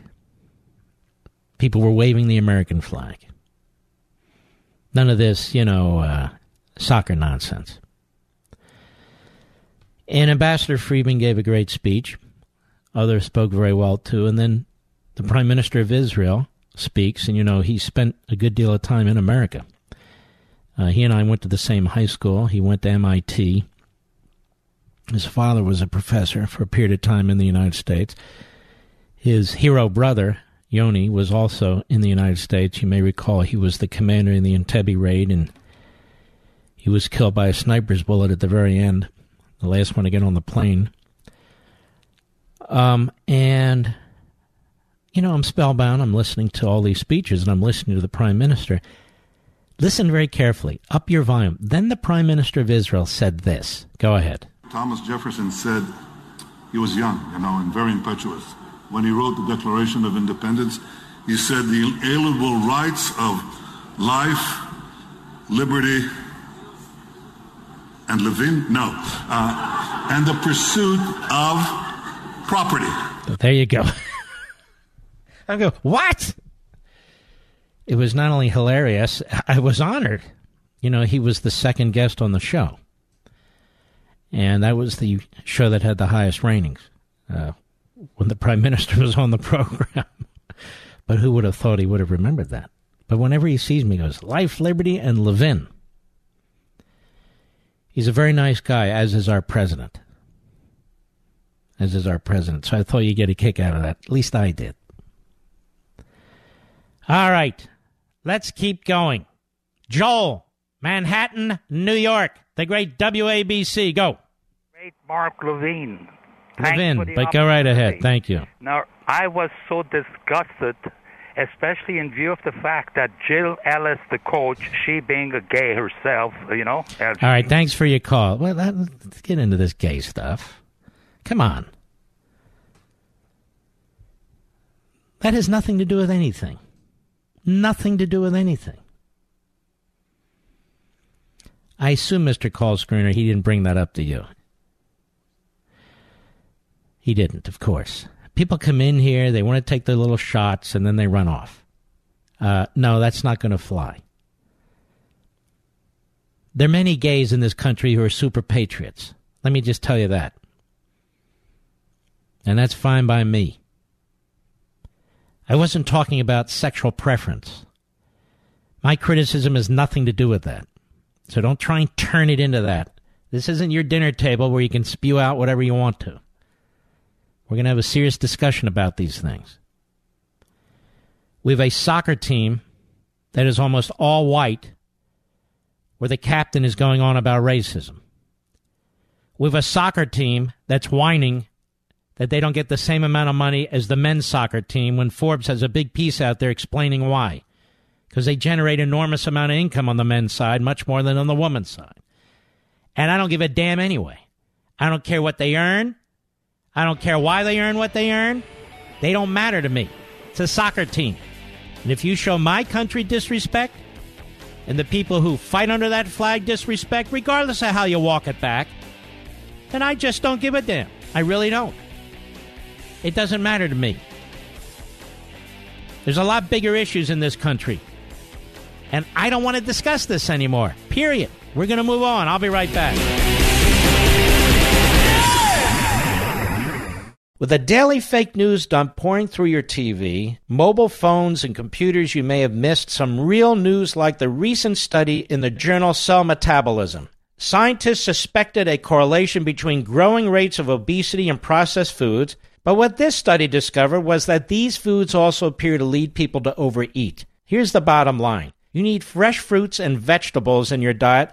People were waving the American flag. None of this, you know, uh, soccer nonsense. And Ambassador Friedman gave a great speech. Others spoke very well too. And then the Prime Minister of Israel speaks, and you know, he spent a good deal of time in America. Uh, he and I went to the same high school. He went to MIT. His father was a professor for a period of time in the United States. His hero brother, Yoni, was also in the United States. You may recall he was the commander in the Entebbe raid, and he was killed by a sniper's bullet at the very end, the last one to get on the plane. Um, and, you know, I'm spellbound. I'm listening to all these speeches, and I'm listening to the Prime Minister. Listen very carefully. Up your volume. Then the Prime Minister of Israel said this. Go ahead. Thomas Jefferson said he was young, you know, and very impetuous. When he wrote the Declaration of Independence, he said the inalienable rights of life, liberty, and living, no, uh, and the pursuit of property. There you go. I go, what? It was not only hilarious, I was honored. You know, he was the second guest on the show. And that was the show that had the highest ratings uh, when the Prime Minister was on the program. but who would have thought he would have remembered that? But whenever he sees me, he goes, Life, Liberty, and Levin. He's a very nice guy, as is our president. As is our president. So I thought you'd get a kick out of that. At least I did. All right. Let's keep going. Joel, Manhattan, New York, the great WABC. Go. Great Mark Levine. Levine, but go right ahead. Thank you. Now, I was so disgusted, especially in view of the fact that Jill Ellis, the coach, she being a gay herself, you know. All right, thanks for your call. Well, let's get into this gay stuff. Come on. That has nothing to do with anything. Nothing to do with anything. I assume, Mr. Call Screener, he didn't bring that up to you. He didn't, of course. People come in here, they want to take their little shots, and then they run off. Uh, no, that's not going to fly. There are many gays in this country who are super patriots. Let me just tell you that. And that's fine by me. I wasn't talking about sexual preference. My criticism has nothing to do with that. So don't try and turn it into that. This isn't your dinner table where you can spew out whatever you want to. We're going to have a serious discussion about these things. We have a soccer team that is almost all white, where the captain is going on about racism. We have a soccer team that's whining that they don't get the same amount of money as the men's soccer team when Forbes has a big piece out there explaining why. Because they generate enormous amount of income on the men's side, much more than on the women's side. And I don't give a damn anyway. I don't care what they earn. I don't care why they earn what they earn. They don't matter to me. It's a soccer team. And if you show my country disrespect and the people who fight under that flag disrespect, regardless of how you walk it back, then I just don't give a damn. I really don't. It doesn't matter to me. There's a lot bigger issues in this country. And I don't want to discuss this anymore. Period. We're going to move on. I'll be right back. With a daily fake news dump pouring through your TV, mobile phones, and computers, you may have missed some real news like the recent study in the journal Cell Metabolism. Scientists suspected a correlation between growing rates of obesity and processed foods, but what this study discovered was that these foods also appear to lead people to overeat. Here's the bottom line you need fresh fruits and vegetables in your diet,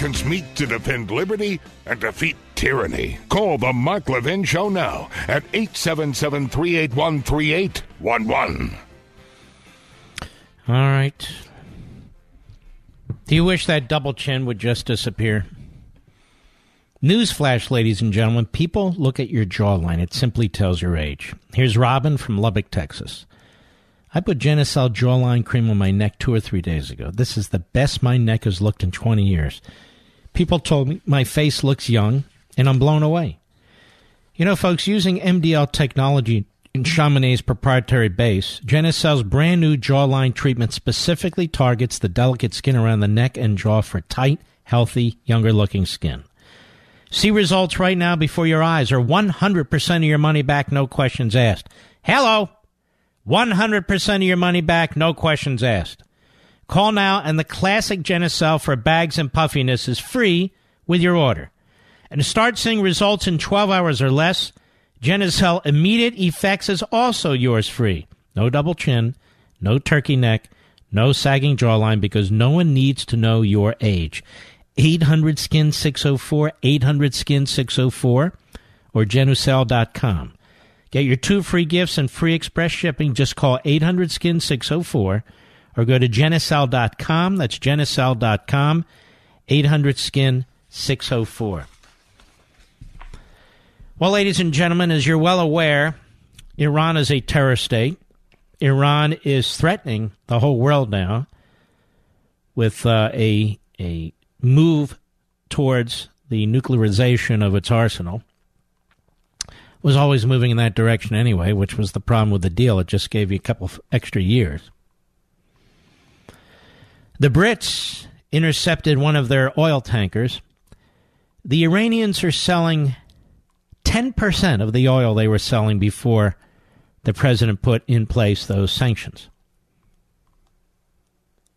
Americans meet to defend liberty and defeat tyranny. Call the Mark Levin Show now at 877 381 3811. All right. Do you wish that double chin would just disappear? Newsflash, ladies and gentlemen, people look at your jawline. It simply tells your age. Here's Robin from Lubbock, Texas. I put Genucel jawline cream on my neck two or three days ago. This is the best my neck has looked in 20 years. People told me my face looks young, and I'm blown away. You know, folks, using MDL technology in Chamonix's proprietary base, Genucel's brand new jawline treatment specifically targets the delicate skin around the neck and jaw for tight, healthy, younger looking skin. See results right now before your eyes, or 100% of your money back, no questions asked. Hello! 100% of your money back, no questions asked. Call now, and the classic Genucel for bags and puffiness is free with your order. And to start seeing results in 12 hours or less, Genucel Immediate Effects is also yours free. No double chin, no turkey neck, no sagging jawline because no one needs to know your age. 800 Skin 604, 800 Skin 604, or Genucel.com. Get your two free gifts and free express shipping. Just call 800 Skin 604 or go to Genucel.com. That's Genucel.com, 800 Skin 604. Well, ladies and gentlemen, as you're well aware, Iran is a terror state. Iran is threatening the whole world now with uh, a a move towards the nuclearization of its arsenal. Was always moving in that direction anyway, which was the problem with the deal. It just gave you a couple extra years. The Brits intercepted one of their oil tankers. The Iranians are selling 10% of the oil they were selling before the president put in place those sanctions.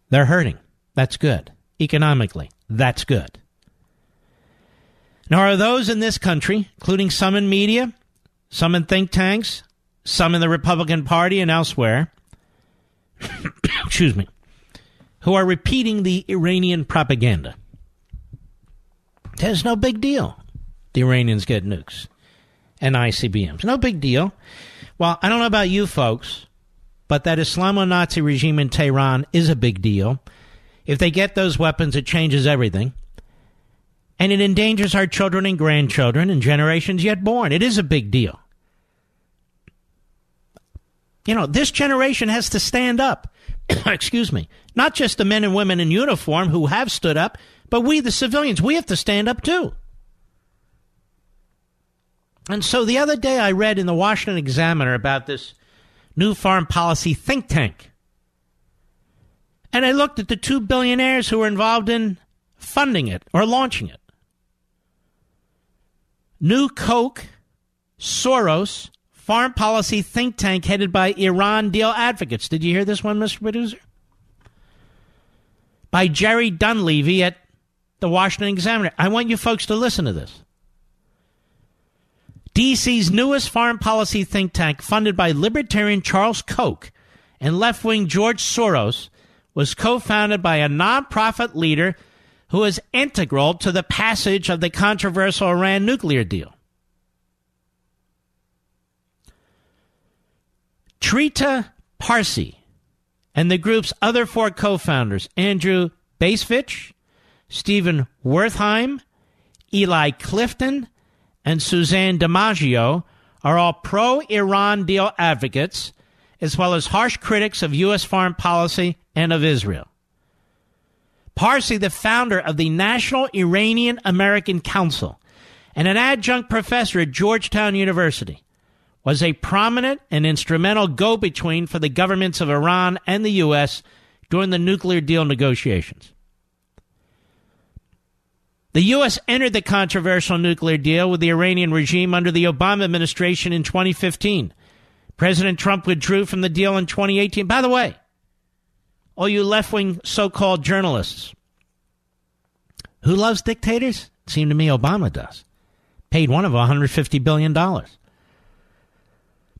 They're hurting. That's good. Economically, that's good. Now, are those in this country, including some in media, some in think tanks, some in the Republican Party and elsewhere, excuse me, who are repeating the Iranian propaganda? There's no big deal. The Iranians get nukes and ICBMs. No big deal. Well, I don't know about you folks, but that Islamo Nazi regime in Tehran is a big deal. If they get those weapons, it changes everything. And it endangers our children and grandchildren and generations yet born. It is a big deal. You know, this generation has to stand up. Excuse me. Not just the men and women in uniform who have stood up, but we, the civilians, we have to stand up too. And so the other day I read in the Washington Examiner about this new foreign policy think tank. And I looked at the two billionaires who were involved in funding it or launching it. New Koch, Soros, foreign policy think tank headed by Iran deal advocates. Did you hear this one, Mr. Producer? By Jerry Dunleavy at the Washington Examiner. I want you folks to listen to this. DC's newest foreign policy think tank, funded by libertarian Charles Koch and left wing George Soros, was co founded by a nonprofit leader who is integral to the passage of the controversial Iran nuclear deal. Trita Parsi and the group's other four co founders, Andrew Bacevich, Stephen Wertheim, Eli Clifton, and Suzanne DiMaggio, are all pro Iran deal advocates, as well as harsh critics of U.S. foreign policy and of Israel. Parsi, the founder of the National Iranian American Council and an adjunct professor at Georgetown University, was a prominent and instrumental go between for the governments of Iran and the U.S. during the nuclear deal negotiations. The U.S. entered the controversial nuclear deal with the Iranian regime under the Obama administration in 2015. President Trump withdrew from the deal in 2018. By the way, all you left wing so called journalists who loves dictators? It seemed to me Obama does. Paid one of $150 billion.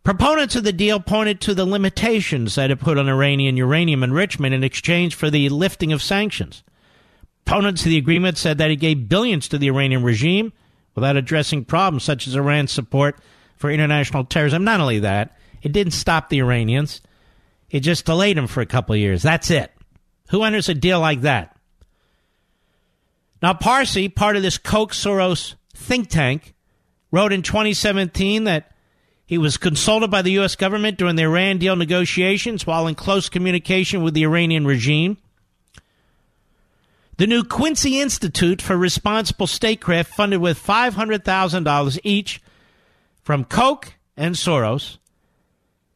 Proponents of the deal pointed to the limitations that it put on Iranian uranium enrichment in exchange for the lifting of sanctions. Opponents of the agreement said that it gave billions to the Iranian regime without addressing problems such as Iran's support for international terrorism. Not only that, it didn't stop the Iranians, it just delayed them for a couple of years. That's it. Who enters a deal like that? Now, Parsi, part of this Koch Soros think tank, wrote in 2017 that he was consulted by the U.S. government during the Iran deal negotiations while in close communication with the Iranian regime. The new Quincy Institute for Responsible Statecraft, funded with $500,000 each from Koch and Soros,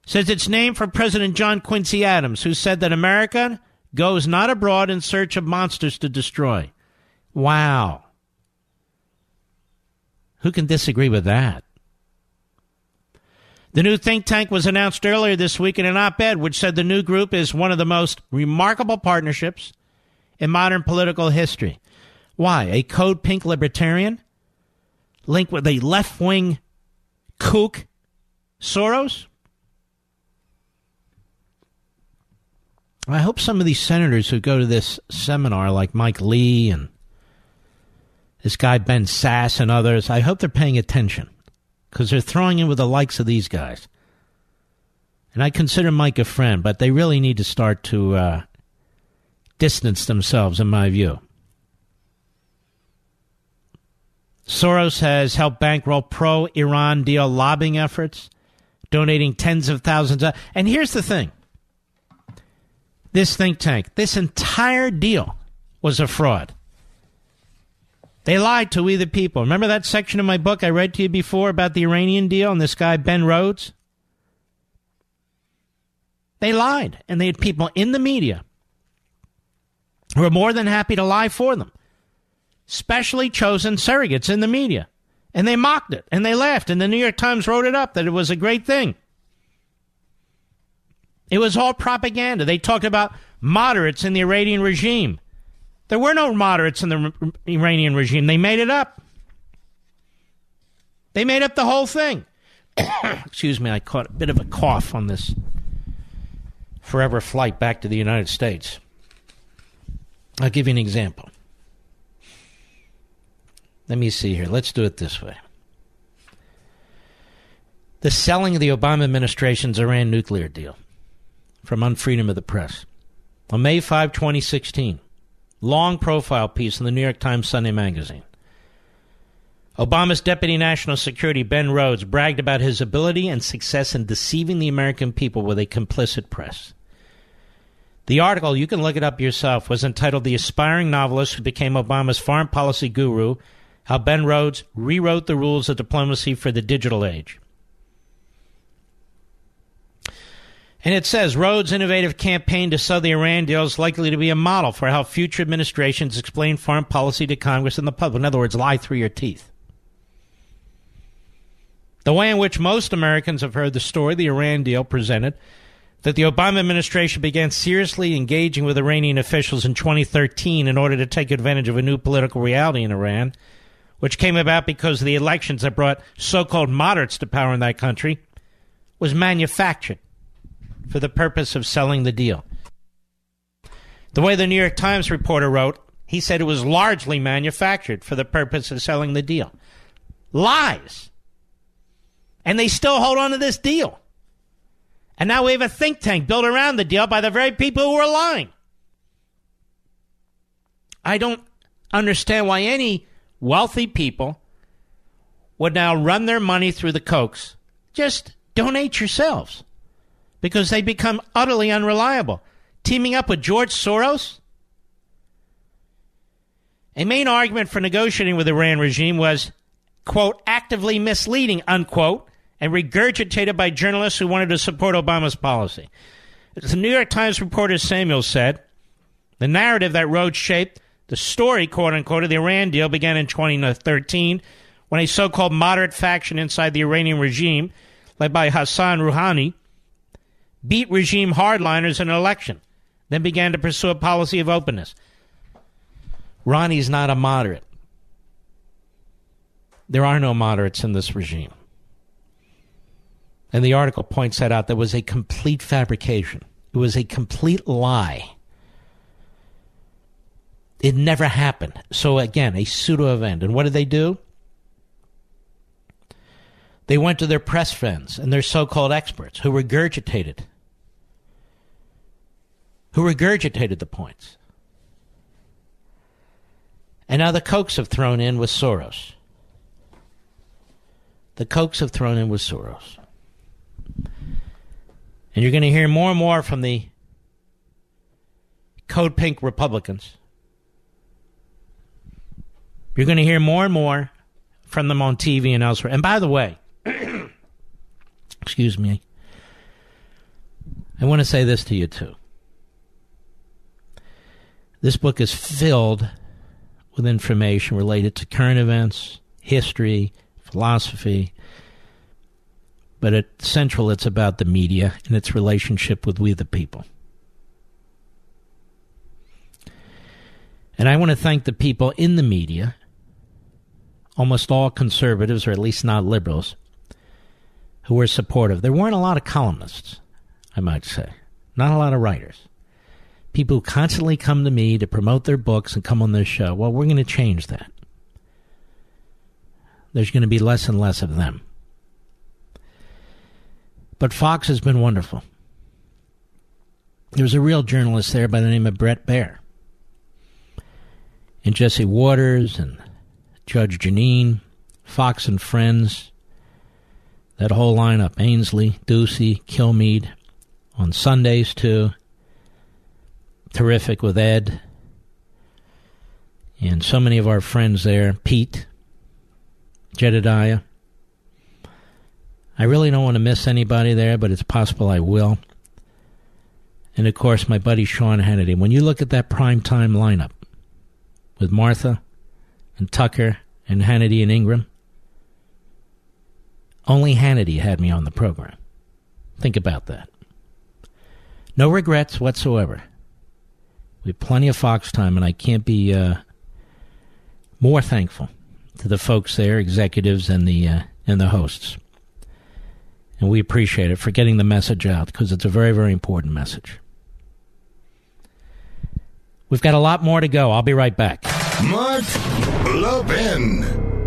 says it's named for President John Quincy Adams, who said that America goes not abroad in search of monsters to destroy. Wow. Who can disagree with that? The new think tank was announced earlier this week in an op ed which said the new group is one of the most remarkable partnerships in modern political history. Why? A code pink libertarian linked with a left wing kook Soros? I hope some of these senators who go to this seminar, like Mike Lee and this guy Ben Sasse and others, I hope they're paying attention because they're throwing in with the likes of these guys. And I consider Mike a friend, but they really need to start to uh, distance themselves, in my view. Soros has helped bankroll pro Iran deal lobbying efforts, donating tens of thousands of. And here's the thing this think tank, this entire deal was a fraud. They lied to we the people. Remember that section of my book I read to you before about the Iranian deal and this guy, Ben Rhodes? They lied, and they had people in the media who were more than happy to lie for them. Specially chosen surrogates in the media. And they mocked it, and they laughed, and the New York Times wrote it up that it was a great thing. It was all propaganda. They talked about moderates in the Iranian regime. There were no moderates in the Iranian regime. They made it up. They made up the whole thing. Excuse me, I caught a bit of a cough on this forever flight back to the United States. I'll give you an example. Let me see here. Let's do it this way. The selling of the Obama administration's Iran nuclear deal from Unfreedom of the Press. On May 5, 2016, long profile piece in the New York Times Sunday magazine. Obama's Deputy National Security, Ben Rhodes, bragged about his ability and success in deceiving the American people with a complicit press. The article, you can look it up yourself, was entitled The Aspiring Novelist Who Became Obama's Foreign Policy Guru How Ben Rhodes Rewrote the Rules of Diplomacy for the Digital Age. And it says Rhodes' innovative campaign to sell the Iran deal is likely to be a model for how future administrations explain foreign policy to Congress and the public. In other words, lie through your teeth. The way in which most Americans have heard the story the Iran deal presented that the Obama administration began seriously engaging with Iranian officials in 2013 in order to take advantage of a new political reality in Iran, which came about because of the elections that brought so called moderates to power in that country, was manufactured for the purpose of selling the deal. The way the New York Times reporter wrote, he said it was largely manufactured for the purpose of selling the deal. Lies. And they still hold on to this deal. And now we have a think tank built around the deal by the very people who are lying. I don't understand why any wealthy people would now run their money through the Kochs. Just donate yourselves because they become utterly unreliable. Teaming up with George Soros? A main argument for negotiating with the Iran regime was, quote, actively misleading, unquote, and regurgitated by journalists who wanted to support Obama's policy. As The New York Times reporter Samuel said, The narrative that Rhodes shaped the story, quote unquote, of the Iran deal began in 2013 when a so called moderate faction inside the Iranian regime, led by Hassan Rouhani, beat regime hardliners in an election, then began to pursue a policy of openness. Rouhani's not a moderate. There are no moderates in this regime. And the article points that out. There was a complete fabrication, it was a complete lie. It never happened. So, again, a pseudo event. And what did they do? They went to their press friends and their so called experts who regurgitated who regurgitated the points. And now the Kochs have thrown in with Soros. The Kochs have thrown in with Soros. And you're going to hear more and more from the Code Pink Republicans. You're going to hear more and more from them on TV and elsewhere. And by the way, excuse me, I want to say this to you too. This book is filled with information related to current events, history, philosophy, but at central it's about the media and its relationship with we the people. And I want to thank the people in the media, almost all conservatives, or at least not liberals, who were supportive. There weren't a lot of columnists, I might say, not a lot of writers people who constantly come to me to promote their books and come on this show. Well, we're going to change that. There's going to be less and less of them. But Fox has been wonderful. There was a real journalist there by the name of Bret Baier. And Jesse Watters, and Judge Jeanine, Fox and Friends, that whole lineup, Ainsley, Doocy, Kilmeade, on Sundays too terrific with Ed and so many of our friends there, Pete, Jedediah. I really don't want to miss anybody there, but it's possible I will. And of course, my buddy Sean Hannity. When you look at that prime time lineup with Martha and Tucker and Hannity and Ingraham, only Hannity had me on the program. Think about that. No regrets whatsoever. We have plenty of Fox time, and I can't be uh, more thankful to the folks there, executives and the uh, and the hosts. And we appreciate it for getting the message out because it's a very, very important message. We've got a lot more to go. I'll be right back. Mark Levin.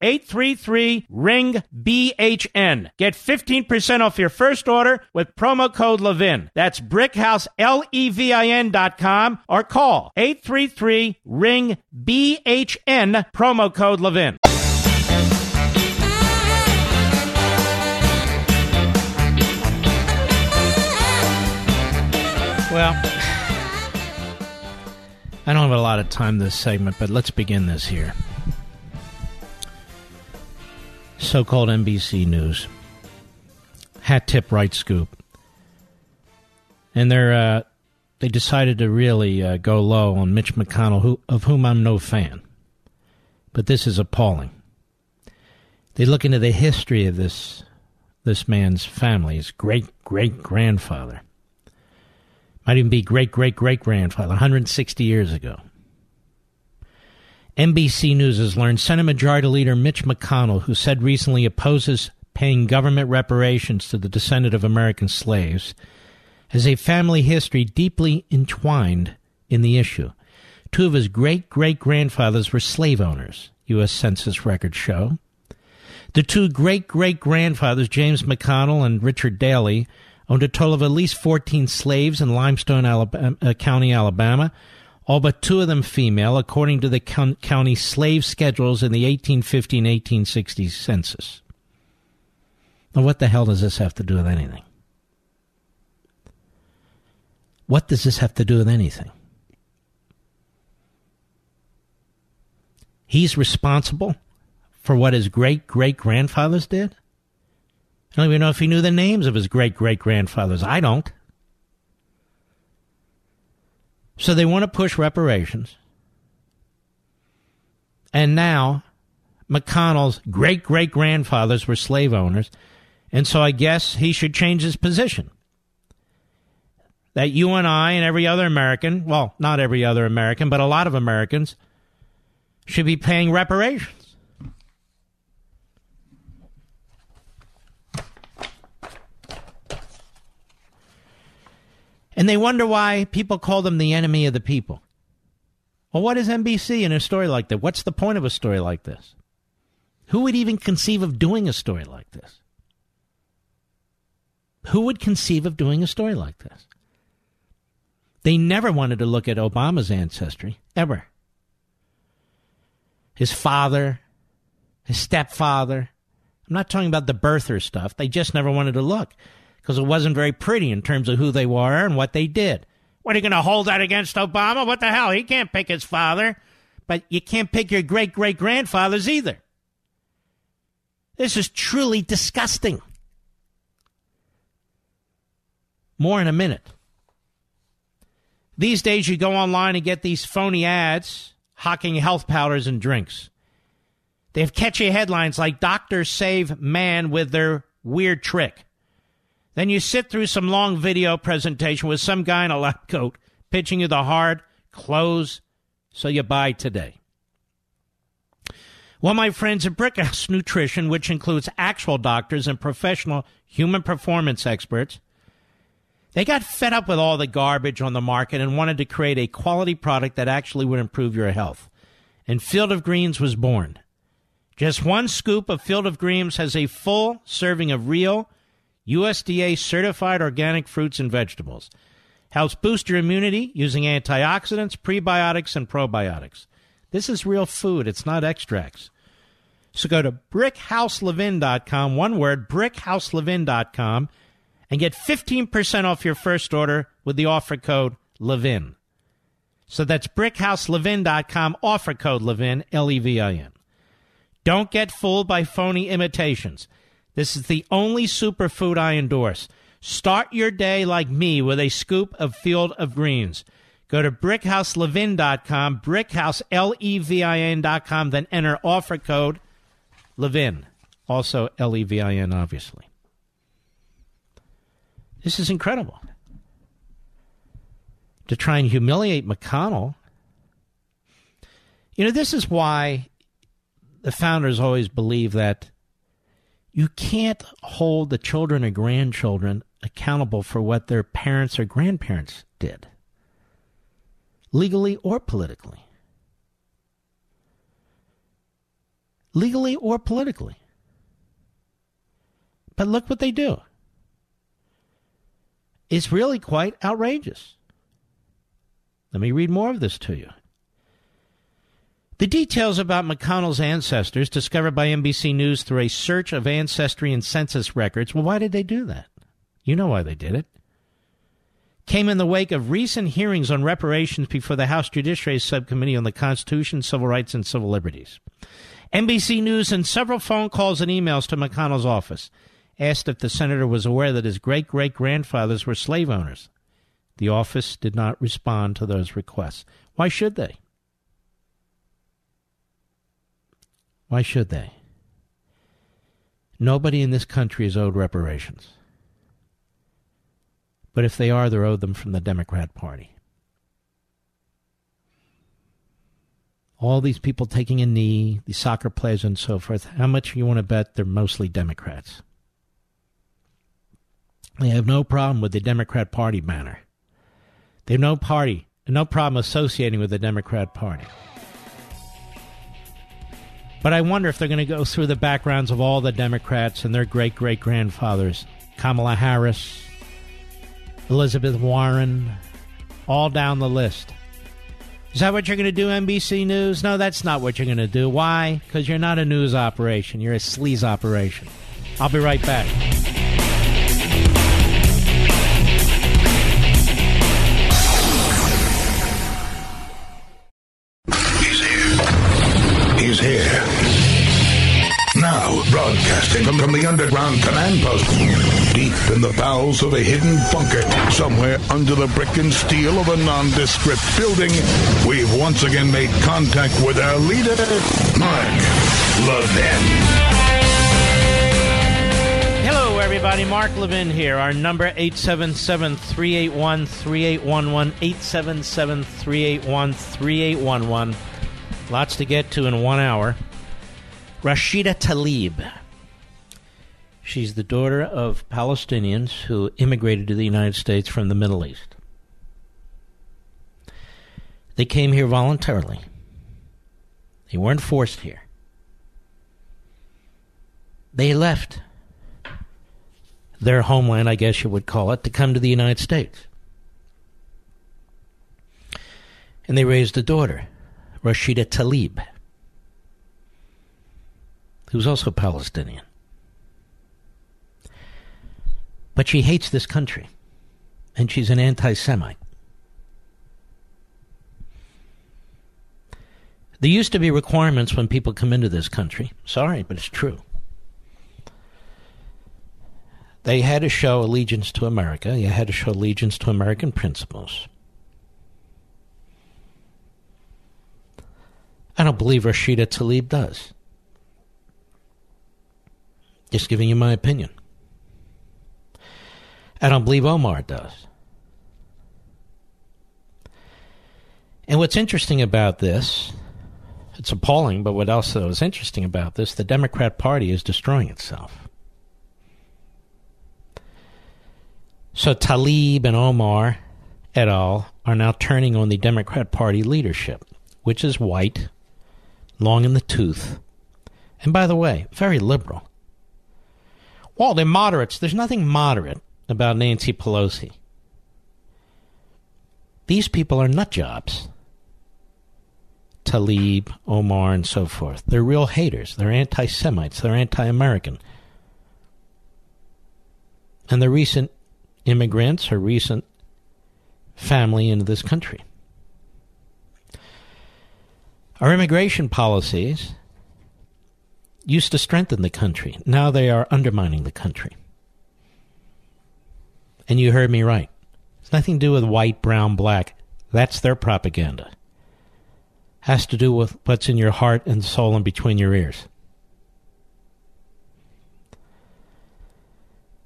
833 ring BHN. Get 15% off your first order with promo code Levin. That's brickhouse L E V I N dot com or call 833 ring BHN promo code Levin. Well, I don't have a lot of time this segment, but let's begin this here. So called NBC News. Hat tip right scoop. And they're, uh, they decided to really uh, go low on Mitch McConnell, who, of whom I'm no fan. But this is appalling. They look into the history of this this man's family, his great great grandfather. Might even be great great great grandfather, 160 years ago. NBC News has learned Senate Majority Leader Mitch McConnell, who said recently opposes paying government reparations to the descendant of American slaves, has a family history deeply entwined in the issue. Two of his great great grandfathers were slave owners, U.S. Census records show. The two great great grandfathers, James McConnell and Richard Daley, owned a total of at least 14 slaves in Limestone Alabama, uh, County, Alabama, all but two of them female, according to the county slave schedules in the 1850 and 1860 census. Now, what the hell does this have to do with anything? What does this have to do with anything? He's responsible for what his great great grandfathers did? I don't even know if he knew the names of his great great grandfathers. I don't. So they want to push reparations. And now McConnell's great great grandfathers were slave owners. And so I guess he should change his position. That you and I and every other American, well, not every other American, but a lot of Americans, should be paying reparations. And they wonder why people call them the enemy of the people. Well, what is NBC in a story like that? What's the point of a story like this? Who would even conceive of doing a story like this? Who would conceive of doing a story like this? They never wanted to look at Obama's ancestry, ever. His father, his stepfather. I'm not talking about the birther stuff. They just never wanted to look because it wasn't very pretty in terms of who they were and what they did. What are you going to hold that against Obama? What the hell? He can't pick his father, but you can't pick your great great grandfathers either. This is truly disgusting. More in a minute. These days, you go online and get these phony ads hawking health powders and drinks. They have catchy headlines like Doctors Save Man with their weird trick. Then you sit through some long video presentation with some guy in a lab coat pitching you the hard clothes so you buy today. Well, my friends at Brickhouse Nutrition, which includes actual doctors and professional human performance experts, they got fed up with all the garbage on the market and wanted to create a quality product that actually would improve your health. And Field of Greens was born. Just one scoop of Field of Greens has a full serving of real USDA certified organic fruits and vegetables. Helps boost your immunity using antioxidants, prebiotics, and probiotics. This is real food, it's not extracts. So go to brickhouselevin.com, one word, brickhouselevin.com, and get 15% off your first order with the offer code LEVIN. So that's brickhouselevin.com, offer code LEVIN, L E V I N. Don't get fooled by phony imitations. This is the only superfood I endorse. Start your day like me with a scoop of Field of Greens. Go to brickhouselevin.com, brickhouse, L-E-V-I-N.com, then enter offer code Levin. Also L-E-V-I-N, obviously. This is incredible. To try and humiliate McConnell. You know, this is why the founders always believe that you can't hold the children or grandchildren accountable for what their parents or grandparents did, legally or politically. Legally or politically. But look what they do. It's really quite outrageous. Let me read more of this to you. The details about McConnell's ancestors, discovered by NBC News through a search of ancestry and census records, well, why did they do that? You know why they did it. Came in the wake of recent hearings on reparations before the House Judiciary Subcommittee on the Constitution, Civil Rights, and Civil Liberties. NBC News and several phone calls and emails to McConnell's office asked if the senator was aware that his great great grandfathers were slave owners. The office did not respond to those requests. Why should they? Why should they? Nobody in this country is owed reparations. But if they are, they're owed them from the Democrat Party. All these people taking a knee, the soccer players and so forth, how much you want to bet they're mostly Democrats? They have no problem with the Democrat Party banner. They have no party, no problem associating with the Democrat Party. But I wonder if they're going to go through the backgrounds of all the Democrats and their great great grandfathers Kamala Harris, Elizabeth Warren, all down the list. Is that what you're going to do, NBC News? No, that's not what you're going to do. Why? Because you're not a news operation, you're a sleaze operation. I'll be right back. Broadcasting from, the underground command post, deep in the bowels of a hidden bunker, somewhere under the brick and steel of a nondescript building, we've once again made contact with our leader, Mark Levin. Hello, everybody. Mark Levin here. Our number 877-381-3811, 877-381-3811. Lots to get to in one hour. Rashida Tlaib. She's the daughter of Palestinians who immigrated to the United States from the Middle East. They came here voluntarily. They weren't forced here. They left their homeland, I guess you would call it, to come to the United States. And they raised a daughter, Rashida Tlaib, who's also Palestinian. But she hates this country, and she's an anti Semite. There used to be requirements when people come into this country. Sorry, but it's true. They had to show allegiance to America. You had to show allegiance to American principles. I don't believe Rashida Tlaib does. Just giving you my opinion. I don't believe Omar does. And what's interesting about this, it's appalling, but what also is interesting about this, the Democrat Party is destroying itself. So Tlaib and Omar et al. are now turning on the Democrat Party leadership, which is white, long in the tooth, and by the way, very liberal. Well, they're moderates. There's nothing moderate about Nancy Pelosi. These people are nut jobs. Tlaib, Omar, and so forth. They're real haters. They're anti Semites. They're anti American. And the recent immigrants, her recent family into this country. Our immigration policies used to strengthen the country. Now they are undermining the country. And you heard me right. It's nothing to do with white, brown, black. That's their propaganda. Has to do with what's in your heart and soul and between your ears.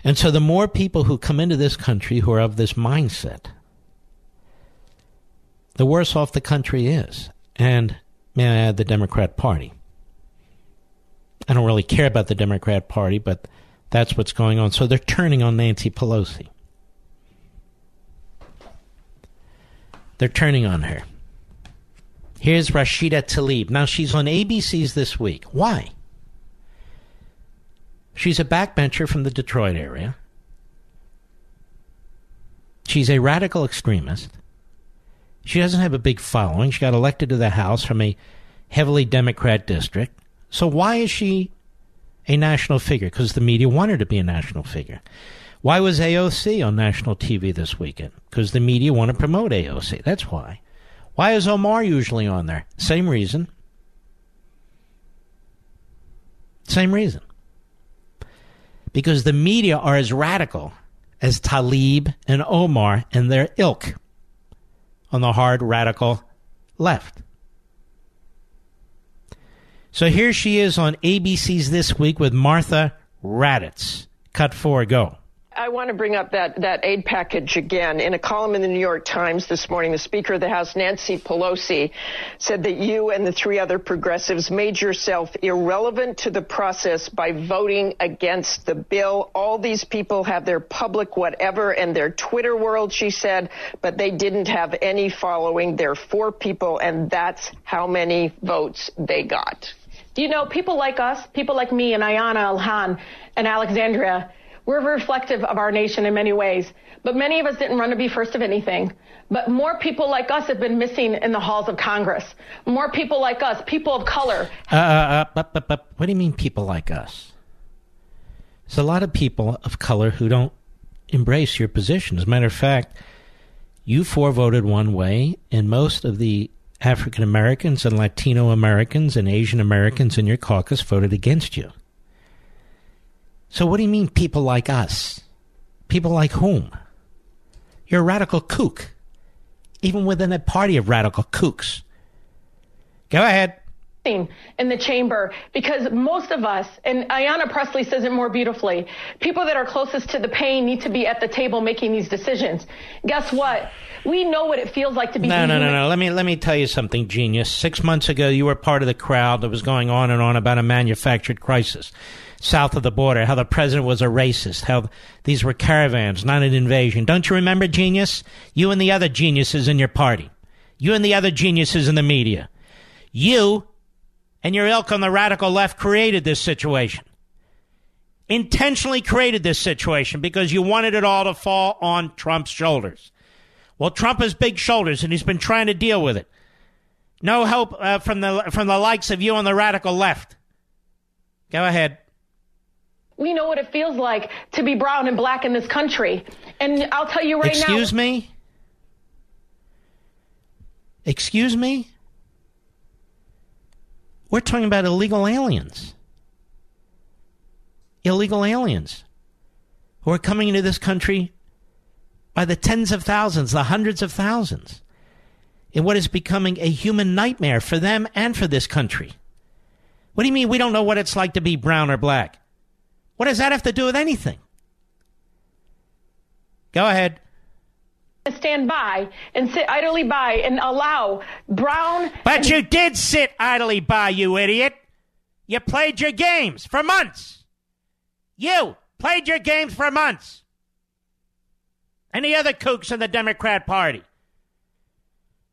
And so the more people who come into this country who are of this mindset, the worse off the country is. And may I add the Democrat Party. I don't really care about the Democrat Party, but that's what's going on. So they're turning on Nancy Pelosi. They're turning on her. Here's Rashida Tlaib. Now she's on ABC's this week. Why? She's a backbencher from the Detroit area. She's a radical extremist. She doesn't have a big following. She got elected to the House from a heavily Democrat district. So why is she a national figure? Because the media want her to be a national figure. Why was AOC on national TV this weekend? Because the media want to promote AOC. That's why. Why is Omar usually on there? Same reason. Same reason. Because the media are as radical as Tlaib and Omar and their ilk on the hard radical left. So here she is on ABC's This Week with Martha Raddatz. Cut four, go. I want to bring up that, that aid package again. In a column in the New York Times this morning, the Speaker of the House, Nancy Pelosi, said that you and the three other progressives made yourself irrelevant to the process by voting against the bill. All these people have their public whatever and their Twitter world, she said, but they didn't have any following. They're four people, and that's how many votes they got. You know, people like us, people like me and Ayanna Ilhan and Alexandria, we're reflective of our nation in many ways, but many of us didn't run to be first of anything. But more people like us have been missing in the halls of Congress. More people like us, people of color. Uh, uh, uh, but, but, but what do you mean people like us? There's a lot of people of color who don't embrace your position. As a matter of fact, you four voted one way, and most of the African Americans and Latino Americans and Asian Americans in your caucus voted against you. So, what do you mean, people like us? People like whom? You're a radical kook, even within a party of radical kooks. Go ahead in the chamber because most of us, and Ayanna Presley says it more beautifully, people that are closest to the pain need to be at the table making these decisions. Guess what? We know what it feels like to be. No, no, no, no. Let me let me tell you something, genius. Six months ago, you were part of the crowd that was going on and on about a manufactured crisis south of the border, how the president was a racist, how these were caravans, not an invasion. Don't you remember, genius? You and the other geniuses in your party. You and the other geniuses in the media. You and your ilk on the radical left created this situation. Intentionally created this situation because you wanted it all to fall on Trump's shoulders. Well, Trump has big shoulders and he's been trying to deal with it. No help uh, from the from the likes of you on the radical left. Go ahead. We know what it feels like to be brown and black in this country. And I'll tell you right Excuse now. Excuse me? Excuse me? We're talking about illegal aliens. Illegal aliens who are coming into this country by the tens of thousands, the hundreds of thousands, in what is becoming a human nightmare for them and for this country. What do you mean we don't know what it's like to be brown or black? What does that have to do with anything? Go ahead. Stand by and sit idly by and allow Brown. But and- you did sit idly by, you idiot. You played your games for months. You played your games for months. And the other kooks in the Democrat Party.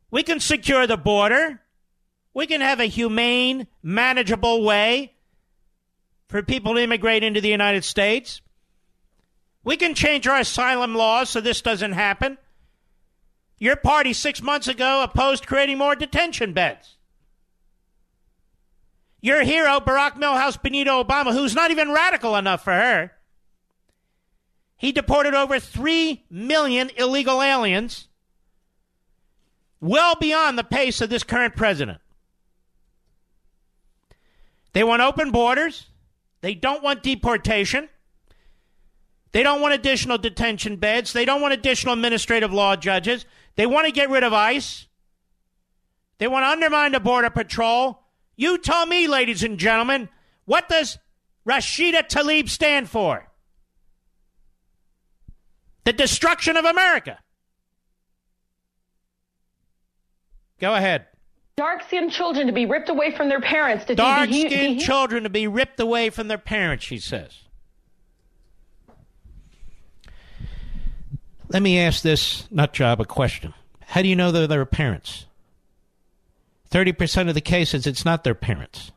We can secure the border. We can have a humane, manageable way for people to immigrate into the United States. We can change our asylum laws so this doesn't happen. Your party six months ago opposed creating more detention beds. Your hero, Barack Milhous Benito Obama, who's not even radical enough for her, he deported over 3 million illegal aliens, well beyond the pace of this current president. They want open borders. They don't want deportation. They don't want additional detention beds. They don't want additional administrative law judges. They want to get rid of ICE. They want to undermine the Border Patrol. You tell me, ladies and gentlemen, what does Rashida Tlaib stand for? The destruction of America. Go ahead. Dark skinned children to be ripped away from their parents. To dark skinned children to be ripped away from their parents, she says. Let me ask this nut job a question. How do you know they're their parents? 30% of the cases, it's not their parents.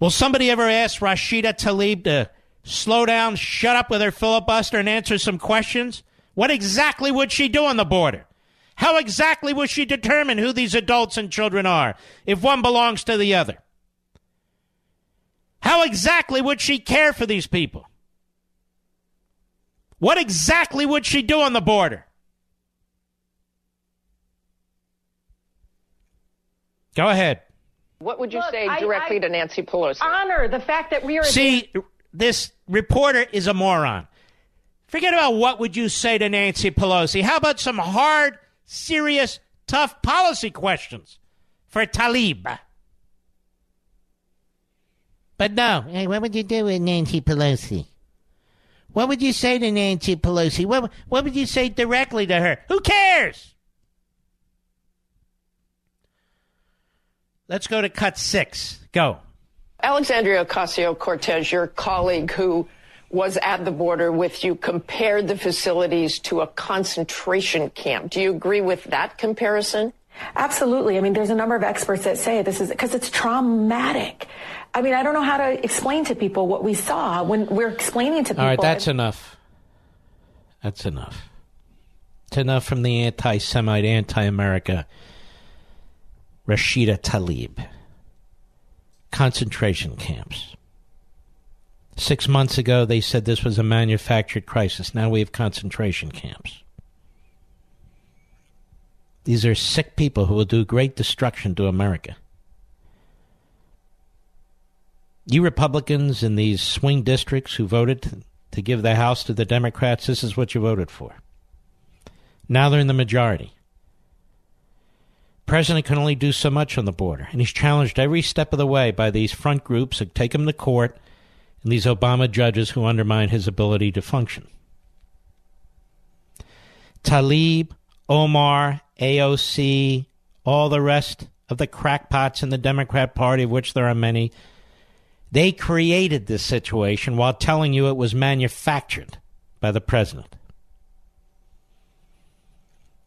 Will somebody ever ask Rashida Tlaib to slow down, shut up with her filibuster, and answer some questions? What exactly would she do on the border? How exactly will she determine who these adults and children are if one belongs to the other? How exactly would she care for these people? What exactly would she do on the border? Go ahead. What would you Look, say I- directly I to Nancy Pelosi? honor the fact that we are. See, this reporter is a moron. Forget about what would you say to Nancy Pelosi. How about some hard, serious, tough policy questions for Tlaib. But no. Hey, what would you do with Nancy Pelosi? What would you say to Nancy Pelosi? What, what would you say directly to her? Who cares? Let's go to cut six. Go. Alexandria Ocasio Cortez, your colleague who was at the border with you, compared the facilities to a concentration camp. Do you agree with that comparison? Absolutely. I mean, there's a number of experts that say this is because it's traumatic. I mean, I don't know how to explain to people what we saw when we're explaining to people. All right, that's enough. That's enough. It's enough from the anti Semite, anti America Rashida Tlaib. Concentration camps. Six months ago, they said this was a manufactured crisis. Now we have concentration camps. These are sick people who will do great destruction to America. You Republicans in these swing districts who voted to give the House to the Democrats, this is what you voted for. Now they're in the majority. President can only do so much on the border, and he's challenged every step of the way by these front groups who take him to court and these Obama judges who undermine his ability to function. Tlaib, Omar, AOC, all the rest of the crackpots in the Democrat Party, of which there are many, they created this situation while telling you it was manufactured by the president.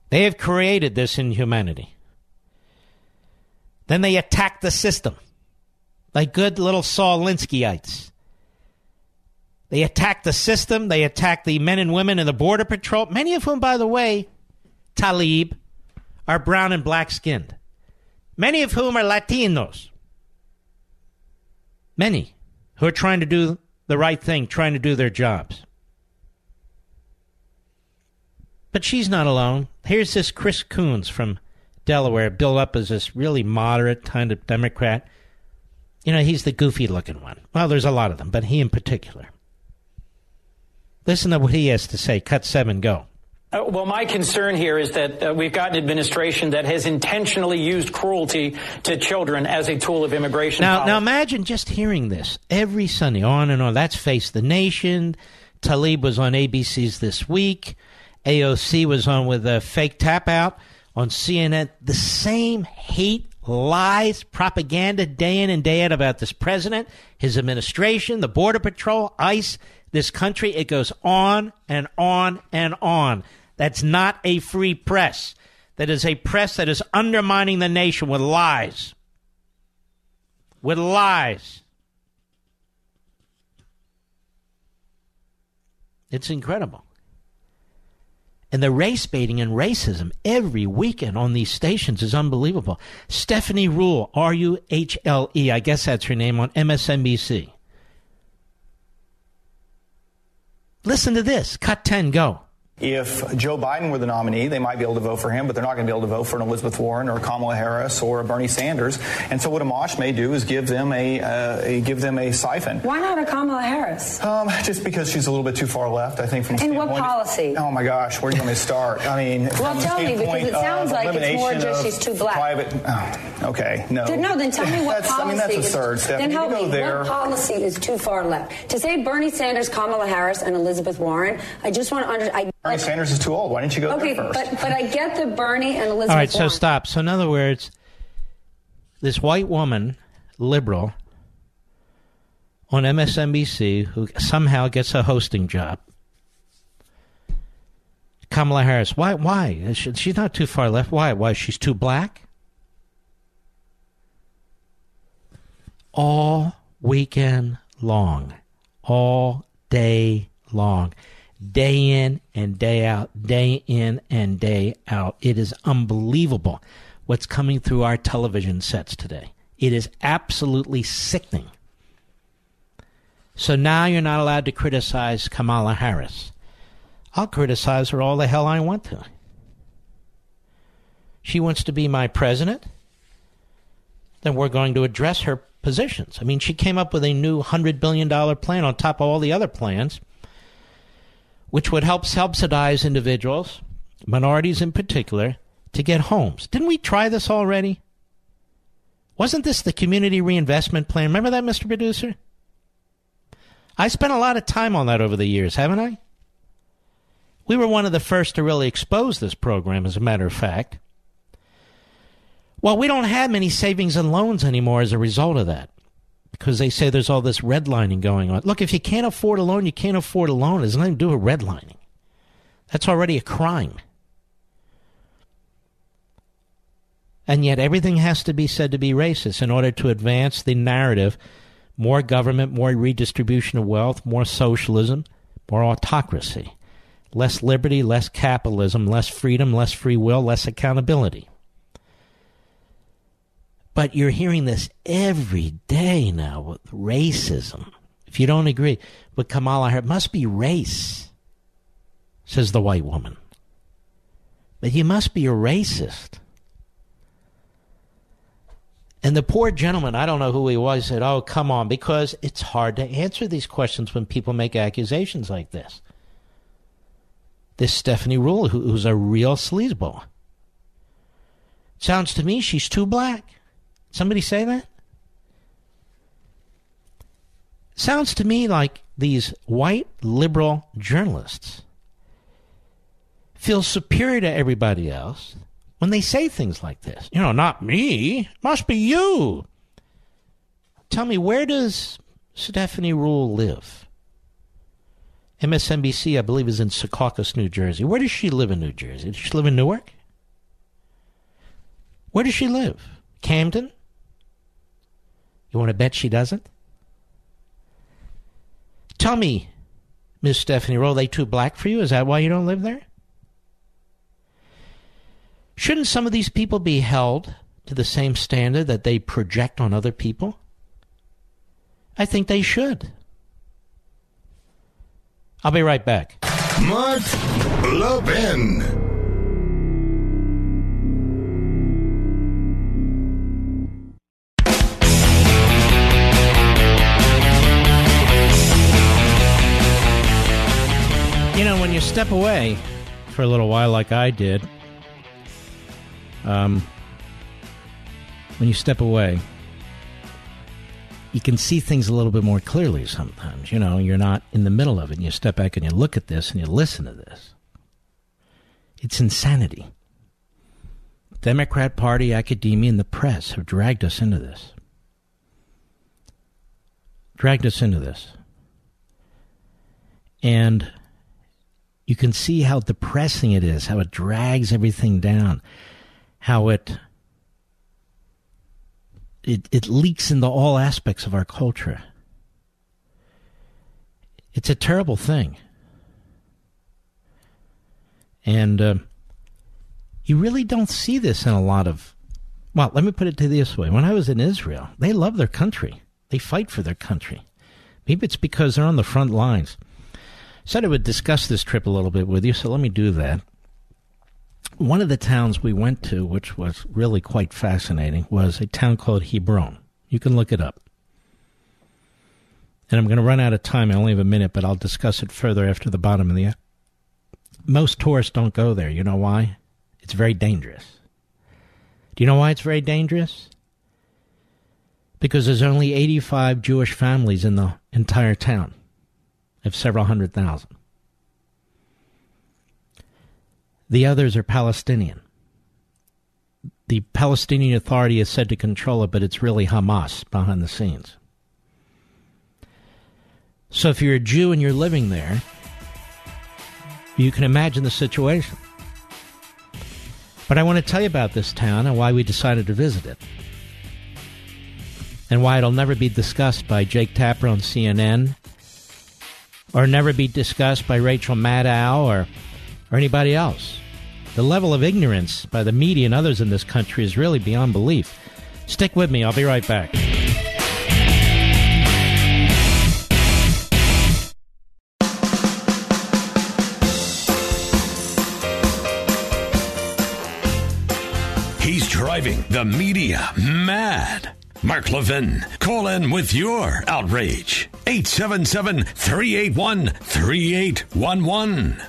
They have created this inhumanity. Then they attack the system like good little Saul Alinskyites. They attack the system. They attack the men and women in the Border Patrol, many of whom, by the way, Tlaib, are brown and black skinned. Many of whom are Latinos. Many who are trying to do the right thing, trying to do their jobs. But she's not alone. Here's this Chris Coons from Delaware, built up as this really moderate kind of Democrat. You know, he's the goofy looking one. Well, there's a lot of them, but he in particular. Listen to what he has to say. Cut seven, go. Uh, well, my concern here is that uh, we've got an administration that has intentionally used cruelty to children as a tool of immigration. Now, policy. now imagine just hearing this every Sunday, on and on. That's Face the Nation. Tlaib was on ABC's This Week. AOC was on with a fake tap out on CNN. The same hate, lies, propaganda day in and day out about this president, his administration, the Border Patrol, ICE, this country. It goes on and on and on. That's not a free press. That is a press that is undermining the nation with lies. With lies. It's incredible. And the race baiting and racism every weekend on these stations is unbelievable. Stephanie Ruhle, R U H L E, I guess that's her name, on MSNBC. Listen to this. Cut 10, go. If Joe Biden were the nominee, they might be able to vote for him, but they're not going to be able to vote for an Elizabeth Warren or Kamala Harris or a Bernie Sanders. And so what Amash may do is give them a, uh, a give them a siphon. Why not a Kamala Harris? Um, just because she's a little bit too far left, I think. From in what policy? Oh my gosh, where do you want me to start? I mean, well, tell me because it sounds like it's more just she's too black. Private, oh, okay, no. No, then tell me what policy. I mean, that's is, absurd, Stephanie. Then help go me. There. What policy is too far left? To say Bernie Sanders, Kamala Harris, and Elizabeth Warren, I just want to understand. Bernie Sanders is too old. Why didn't you go okay, there first? but but I get the Bernie and Elizabeth. All right, so stop. So in other words, this white woman, liberal, on MSNBC, who somehow gets a hosting job, Kamala Harris. Why? Why? She's not too far left. Why? Why? She's too black. All weekend long, all day long day in and day out, day in and day out. It is unbelievable what's coming through our television sets today. It is absolutely sickening. So now you're not allowed to criticize Kamala Harris. I'll criticize her all the hell I want to. She wants to be my president. Then we're going to address her positions. I mean, she came up with a new $100 billion plan on top of all the other plans which would help subsidize individuals, minorities in particular, to get homes. Didn't we try this already? Wasn't this the community reinvestment plan? Remember that, Mr. Producer? I spent a lot of time on that over the years, haven't I? We were one of the first to really expose this program, as a matter of fact. Well, we don't have many savings and loans anymore as a result of that because they say there's all this redlining going on. Look, if you can't afford a loan, you can't afford a loan. It nothing to do with redlining. That's already a crime. And yet everything has to be said to be racist in order to advance the narrative more government, more redistribution of wealth, more socialism, more autocracy, less liberty, less capitalism, less freedom, less free will, less accountability. But you're hearing this every day now with racism. If you don't agree with Kamala Harris, it must be race, says the white woman. But you must be a racist. And the poor gentleman, I don't know who he was, said, Oh, come on, because it's hard to answer these questions when people make accusations like this. This Stephanie Ruhle, who, who's a real sleazeball. Sounds to me she's too black. Somebody say that? Sounds to me like these white liberal journalists feel superior to everybody else when they say things like this. You know, not me, must be you. Tell me, where does Stephanie Ruhle live? MSNBC, I believe, is in Secaucus, New Jersey. Where does she live in New Jersey? Does she live in Newark? Where does she live? Camden? You want to bet she doesn't? Tell me, Miss Stephanie Ruhle, they too black for you? Is that why you don't live there? Shouldn't some of these people be held to the same standard that they project on other people? I think they should. I'll be right back. Mark Levin. Step away for a little while, like I did, um, when you step away, you can see things a little bit more clearly sometimes. You know, you're not in the middle of it. And you step back and you look at this and you listen to this. It's insanity. Democrat Party, academia, and the press have dragged us into this. Dragged us into this. And you can see how depressing it is, how it drags everything down, how it it, it leaks into all aspects of our culture. It's a terrible thing. And uh, you really don't see this in a lot of. Well, let me put it to this way. When I was in Israel, they love their country, they fight for their country. Maybe it's because they're on the front lines said I would discuss this trip a little bit with you, so let me do that. One of the towns we went to, which was really quite fascinating, was a town called Hebron. You can look it up. And I'm going to run out of time. I only have a minute, but I'll discuss it further after the bottom of the. Most tourists don't go there. You know why? It's very dangerous. Do you know why it's very dangerous? Because there's only 85 Jewish families in the entire town of several hundred thousand. The others are Palestinian. The Palestinian Authority is said to control it, but it's really Hamas behind the scenes. So if you're a Jew and you're living there, you can imagine the situation. But I want to tell you about this town and why we decided to visit it. And why it'll never be discussed by Jake Tapper on CNN or never be discussed by Rachel Maddow or, or anybody else. The level of ignorance by the media and others in this country is really beyond belief. Stick with me, I'll be right back. He's driving the media mad. Mark Levin, call in with your outrage. 877 381 3811.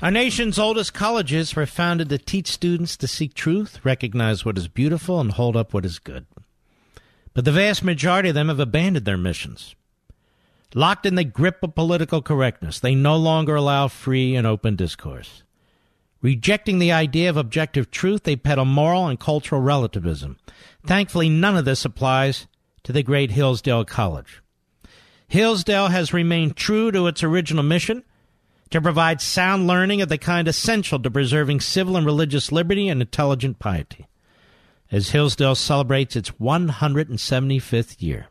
Our nation's oldest colleges were founded to teach students to seek truth, recognize what is beautiful, and hold up what is good. But the vast majority of them have abandoned their missions. Locked in the grip of political correctness, they no longer allow free and open discourse. Rejecting the idea of objective truth, they peddle moral and cultural relativism. Thankfully, none of this applies to the great Hillsdale College. Hillsdale has remained true to its original mission to provide sound learning of the kind essential to preserving civil and religious liberty and intelligent piety. As Hillsdale celebrates its 175th year,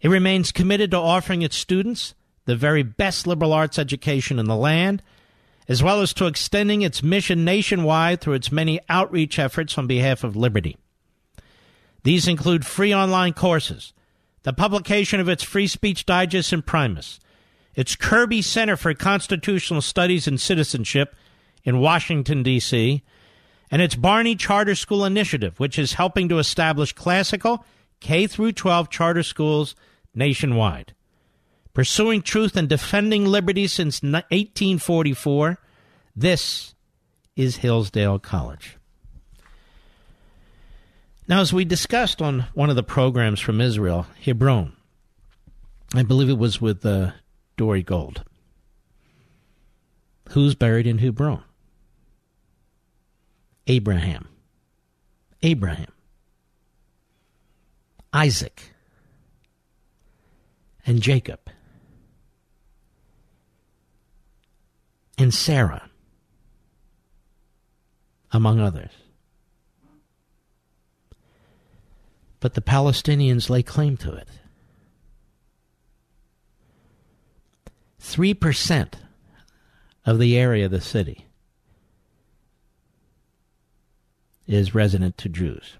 it remains committed to offering its students the very best liberal arts education in the land, as well as to extending its mission nationwide through its many outreach efforts on behalf of liberty. These include free online courses, the publication of its Free Speech Digest Imprimis its Kirby Center for Constitutional Studies and Citizenship in Washington, D.C., and its Barney Charter School Initiative, which is helping to establish classical K through 12 charter schools nationwide. Pursuing truth and defending liberty since 1844, this is Hillsdale College. Now, as we discussed on one of the programs from Israel, Hebron, I believe it was with uh, Dore Gold. Who's buried in Hebron? Abraham. Abraham. Isaac. And Jacob. And Sarah. Among others. But the Palestinians lay claim to it. 3% of the area of the city is resident to Jews.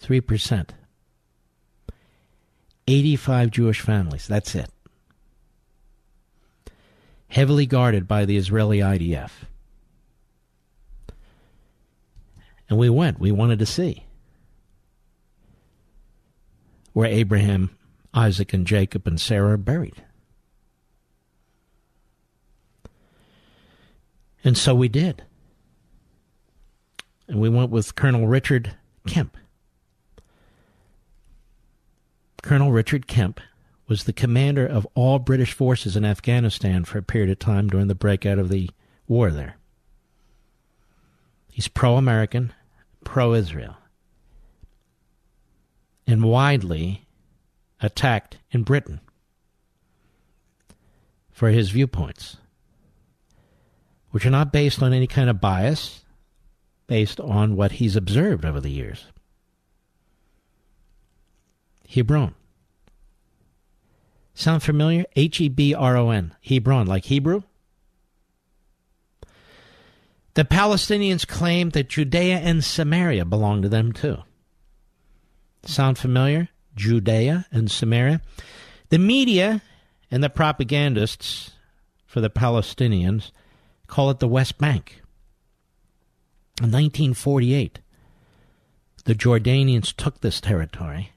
3%. 85 Jewish families. That's it. Heavily guarded by the Israeli IDF. And we went. We wanted to see where Abraham, Isaac, and Jacob and Sarah are buried. And so we did. And we went with Colonel Richard Kemp. Colonel Richard Kemp was the commander of all British forces in Afghanistan for a period of time during the breakout of the war there. He's pro American, pro Israel, and widely attacked in Britain for his viewpoints, which are not based on any kind of bias, based on what he's observed over the years. Hebron. Sound familiar? H E B R O N. Hebron, like Hebrew? The Palestinians claim that Judea and Samaria belong to them too. Sound familiar? Judea and Samaria. The media and the propagandists for the Palestinians call it the West Bank. In 1948, the Jordanians took this territory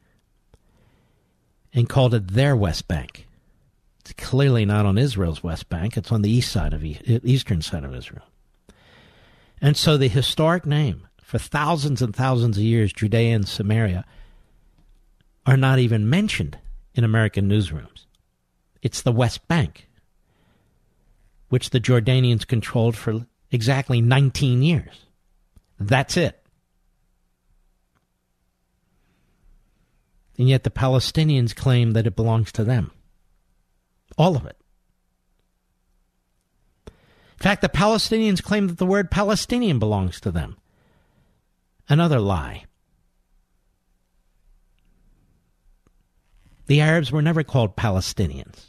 and called it their West Bank. It's clearly not on Israel's West Bank, it's on the east side of eastern side of Israel. And so the historic name for thousands and thousands of years, Judea and Samaria, are not even mentioned in American newsrooms. It's the West Bank, which the Jordanians controlled for exactly 19 years. That's it. And yet the Palestinians claim that it belongs to them. All of it. In fact, the Palestinians claim that the word Palestinian belongs to them. Another lie. The Arabs were never called Palestinians.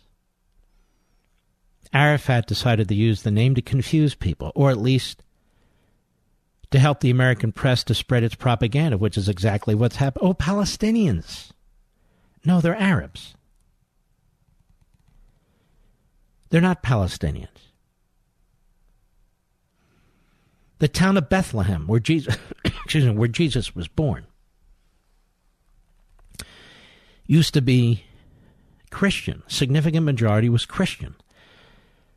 Arafat decided to use the name to confuse people, or at least to help the American press to spread its propaganda, which is exactly what's happened. Oh, Palestinians. No, they're Arabs. They're not Palestinians. the town of Bethlehem, where Jesus, excuse me, where Jesus was born, used to be Christian. Significant majority was Christian.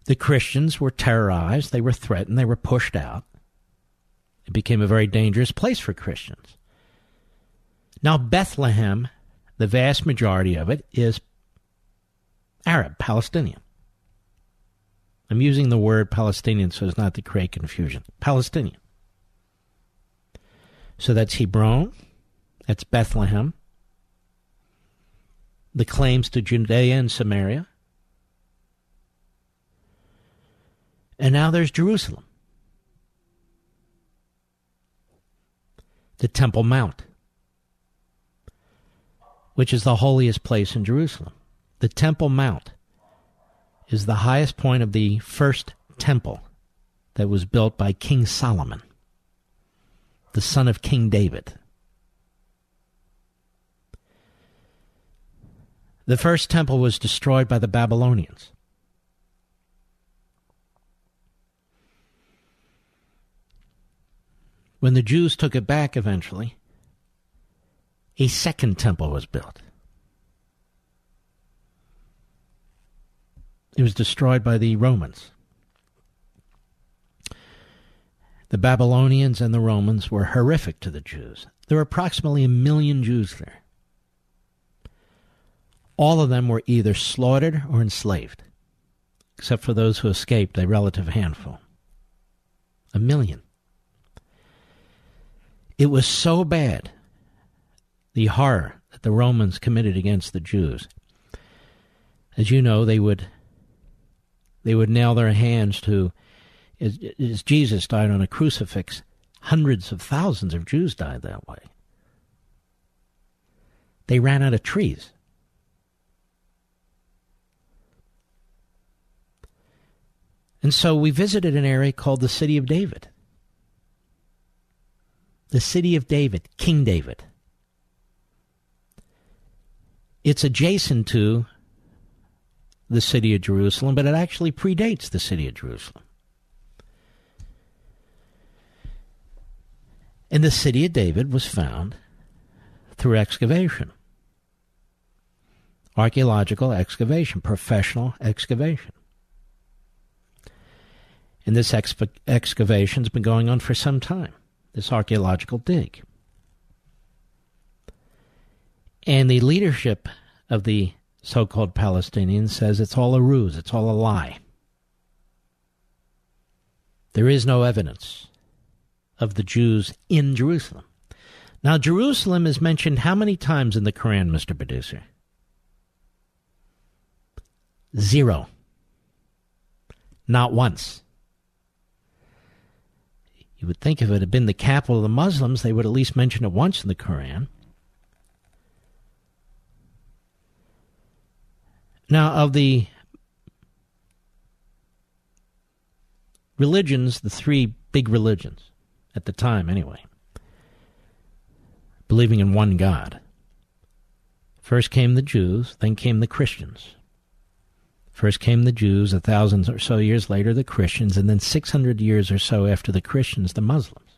The Christians were terrorized, they were threatened, they were pushed out. It became a very dangerous place for Christians. Now, Bethlehem, the vast majority of it is Arab, Palestinian. I'm using the word Palestinian so as not to create confusion. Palestinian. So that's Hebron, that's Bethlehem, the claims to Judea and Samaria. And now there's Jerusalem, the Temple Mount, which is the holiest place in Jerusalem. The Temple Mount is the highest point of the first temple that was built by King Solomon, the son of King David. The first temple was destroyed by the Babylonians. When the Jews took it back eventually, a second temple was built. It was destroyed by the Romans. The Babylonians and the Romans were horrific to the Jews. There were approximately a million Jews there. All of them were either slaughtered or enslaved, except for those who escaped, a relative handful. A million. It was so bad, the horror that the Romans committed against the Jews. As you know, they would they would nail their hands to, as, as Jesus died on a crucifix, hundreds of thousands of Jews died that way. They ran out of trees. And so we visited an area called the City of David. The City of David, King David. It's adjacent to the city of Jerusalem, but it actually predates the city of Jerusalem. And the city of David was found through excavation archaeological excavation, professional excavation. And this exp- excavation's been going on for some time, this archaeological dig. And the leadership of the so called Palestinians says it's all a ruse, it's all a lie. There is no evidence of the Jews in Jerusalem. Now, Jerusalem is mentioned how many times in the Quran, Mr. Producer? Zero. Not once. You would think if it had been the capital of the Muslims, they would at least mention it once in the Quran. Now, of the religions, the three big religions at the time, anyway, believing in one God. First came the Jews, then came the Christians. First came the Jews, a thousand or so years later, the Christians, and then 600 years or so after the Christians, the Muslims.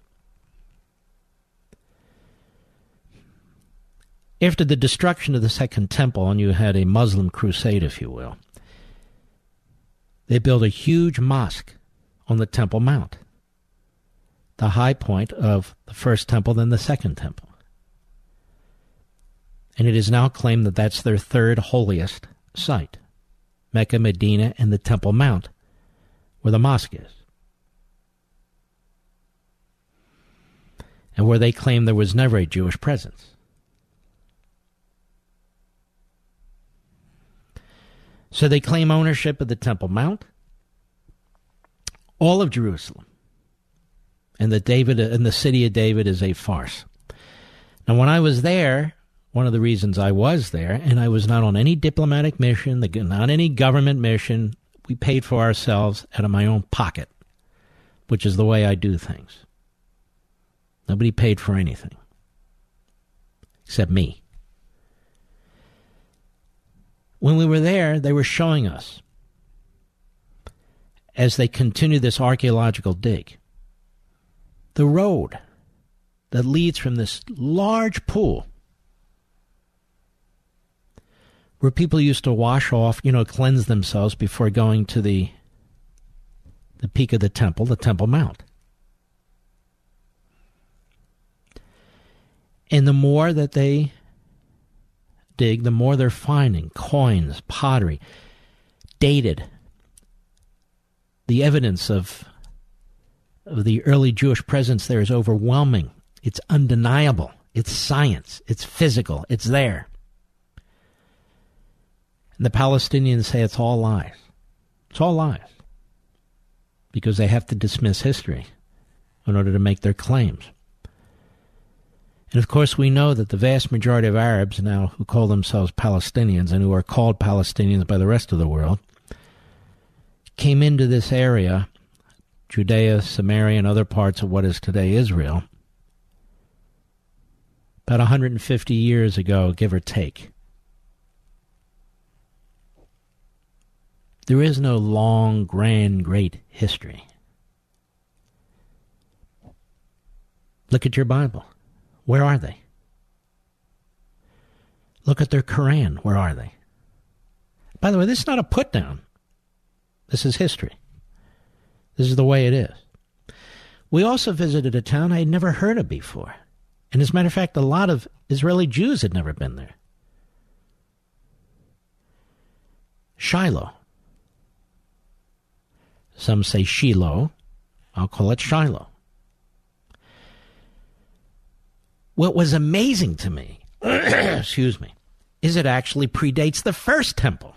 After the destruction of the Second Temple, and you had a Muslim crusade, if you will, they built a huge mosque on the Temple Mount, the high point of the First Temple, then the Second Temple. And it is now claimed that that's their third holiest site. Mecca, Medina, and the Temple Mount, where the mosque is. And where they claim there was never a Jewish presence. So they claim ownership of the Temple Mount, all of Jerusalem, and the David and the city of David is a farce. Now, when I was there, one of the reasons I was there, and I was not on any diplomatic mission, not any government mission. We paid for ourselves out of my own pocket, which is the way I do things. Nobody paid for anything except me. When we were there, they were showing us, as they continue this archaeological dig, the road that leads from this large pool where people used to wash off, you know, cleanse themselves before going to the the peak of the temple, the Temple Mount. And the more that they dig, the more they're finding coins, pottery, dated. The evidence of, of the early Jewish presence there is overwhelming. It's undeniable. It's science. It's physical. It's there. And the Palestinians say it's all lies. It's all lies. Because they have to dismiss history in order to make their claims. And of course, we know that the vast majority of Arabs now who call themselves Palestinians and who are called Palestinians by the rest of the world came into this area, Judea, Samaria, and other parts of what is today Israel, about 150 years ago, give or take. There is no long, grand, great history. Look at your Bible. Where are they? Look at their Quran. Where are they? By the way, this is not a put down. This is history. This is the way it is. We also visited a town I had never heard of before. And as a matter of fact, a lot of Israeli Jews had never been there. Shiloh. Some say Shiloh. I'll call it Shiloh. What was amazing to me, excuse me, is it actually predates the first temple,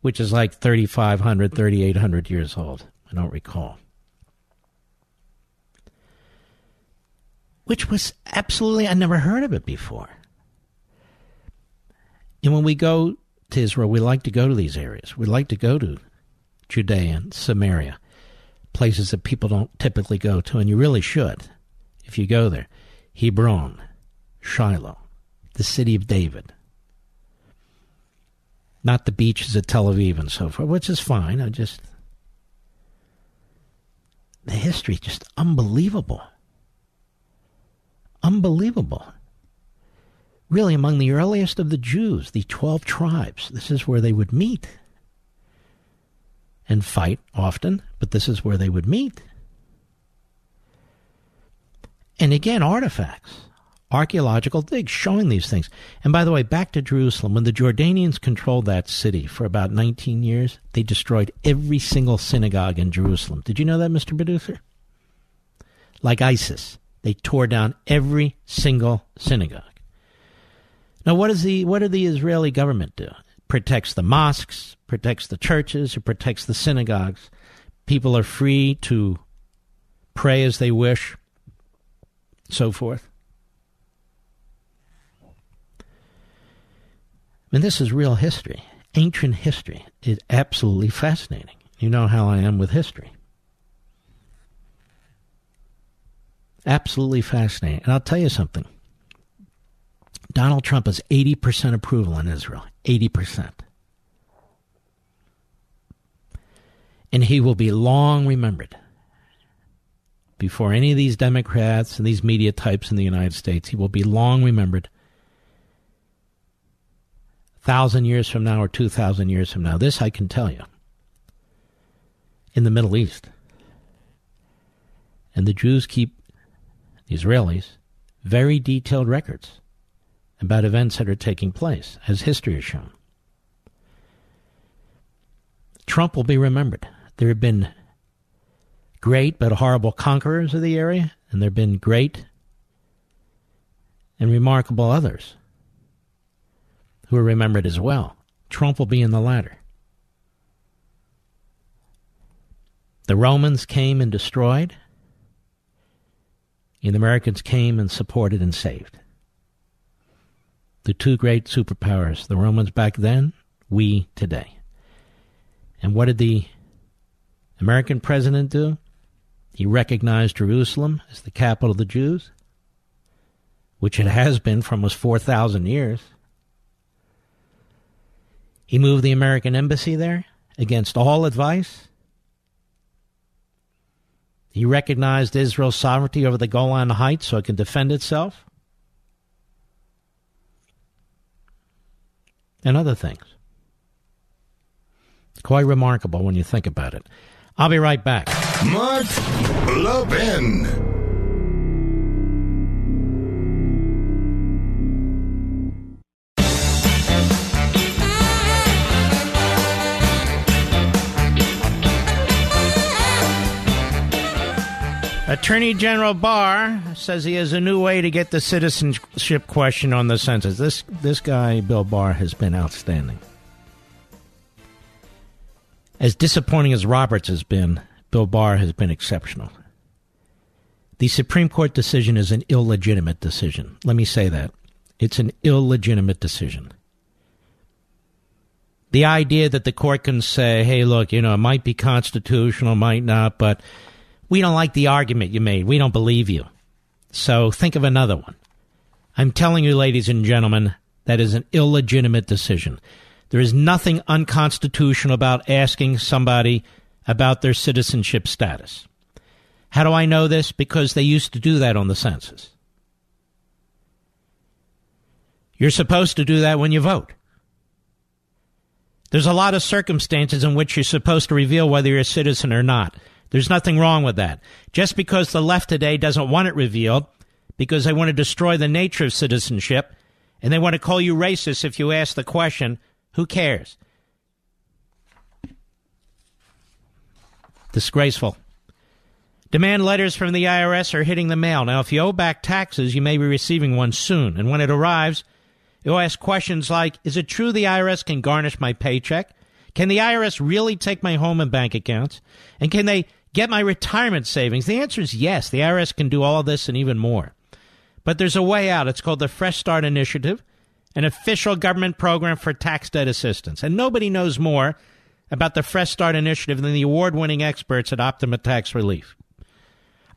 which is like 3,500, 3,800 years old. I don't recall. Which was absolutely, I never heard of it before. And when we go to Israel, we like to go to these areas. We like to go to Judea and Samaria, places that people don't typically go to, and you really should if you go there. Hebron, Shiloh, the city of David. Not the beaches of Tel Aviv and so forth, which is fine. I just. The history is just unbelievable. Unbelievable. Really, among the earliest of the Jews, the 12 tribes, this is where they would meet and fight often, but this is where they would meet. And again, artifacts, archaeological digs showing these things. And by the way, back to Jerusalem, when the Jordanians controlled that city for about 19 years, they destroyed every single synagogue in Jerusalem. Did you know that, Mr. Producer? Like ISIS, they tore down every single synagogue. Now, what does the what did the Israeli government do? Protects the mosques, protects the churches, it protects the synagogues. People are free to pray as they wish so forth. And this is real history, ancient history. It's absolutely fascinating. You know how I am with history. Absolutely fascinating. And I'll tell you something. Donald Trump has 80% approval in Israel. 80%. And he will be long remembered before any of these Democrats and these media types in the United States. He will be long remembered. A Thousand years from now or two thousand years from now. This I can tell you. In the Middle East. And the Jews keep, the Israelis, very detailed records about events that are taking place, as history has shown. Trump will be remembered. There have been great but horrible conquerors of the area, and there have been great and remarkable others who are remembered as well. Trump will be in the latter. The Romans came and destroyed, and the Americans came and supported and saved. The two great superpowers, the Romans back then, we today. And what did the American president do? He recognized Jerusalem as the capital of the Jews, which it has been for almost 4,000 years. He moved the American embassy there against all advice. He recognized Israel's sovereignty over the Golan Heights so it can defend itself. And other things. Quite remarkable when you think about it. I'll be right back. Mark Levin. Attorney General Barr says he has a new way to get the citizenship question on the census. This this guy Bill Barr has been outstanding. As disappointing as Roberts has been, Bill Barr has been exceptional. The Supreme Court decision is an illegitimate decision. Let me say that. It's an illegitimate decision. The idea that the court can say, hey, look, you know, it might be constitutional, might not, but we don't like the argument you made. We don't believe you. So think of another one. I'm telling you, ladies and gentlemen, that is an illegitimate decision. There is nothing unconstitutional about asking somebody about their citizenship status. How do I know this? Because they used to do that on the census. You're supposed to do that when you vote. There's a lot of circumstances in which you're supposed to reveal whether you're a citizen or not. There's nothing wrong with that. Just because the left today doesn't want it revealed, because they want to destroy the nature of citizenship, and they want to call you racist if you ask the question, who cares? Disgraceful. Demand letters from the IRS are hitting the mail. Now, if you owe back taxes, you may be receiving one soon. And when it arrives, you'll ask questions like Is it true the IRS can garnish my paycheck? Can the IRS really take my home and bank accounts? And can they get my retirement savings? The answer is yes. The IRS can do all this and even more. But there's a way out. It's called the Fresh Start Initiative, an official government program for tax debt assistance. And nobody knows more about the Fresh Start Initiative than the award winning experts at Optima Tax Relief.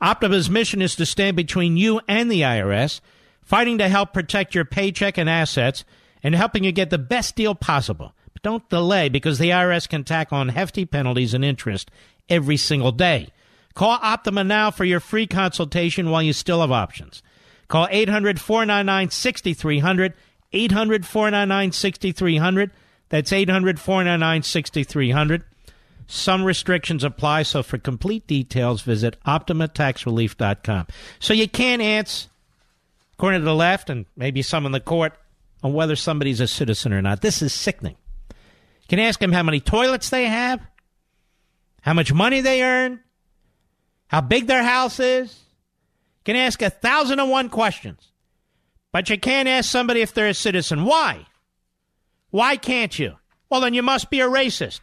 Optima's mission is to stand between you and the IRS, fighting to help protect your paycheck and assets and helping you get the best deal possible. But don't delay because the IRS can tack on hefty penalties and interest every single day. Call Optima now for your free consultation while you still have options. Call 800 499 6300. 800 499 6300. That's 800 499 6300. Some restrictions apply, so for complete details, visit OptimaTaxRelief.com. So you can't answer, according to the left and maybe some in the court, on whether somebody's a citizen or not. This is sickening. You can ask them how many toilets they have, how much money they earn, how big their house is. You can ask a thousand and one questions. But you can't ask somebody if they're a citizen. Why? Why can't you? Well, then you must be a racist.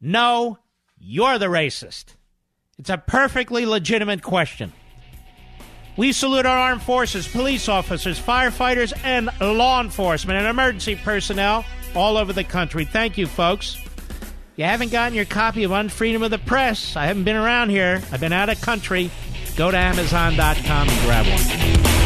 No, you're the racist. It's a perfectly legitimate question. We salute our armed forces, police officers, firefighters, and law enforcement and emergency personnel all over the country. Thank you, folks. You haven't gotten your copy of Unfreedom of the Press. I haven't been around here. I've been out of country. Go to Amazon.com and grab one.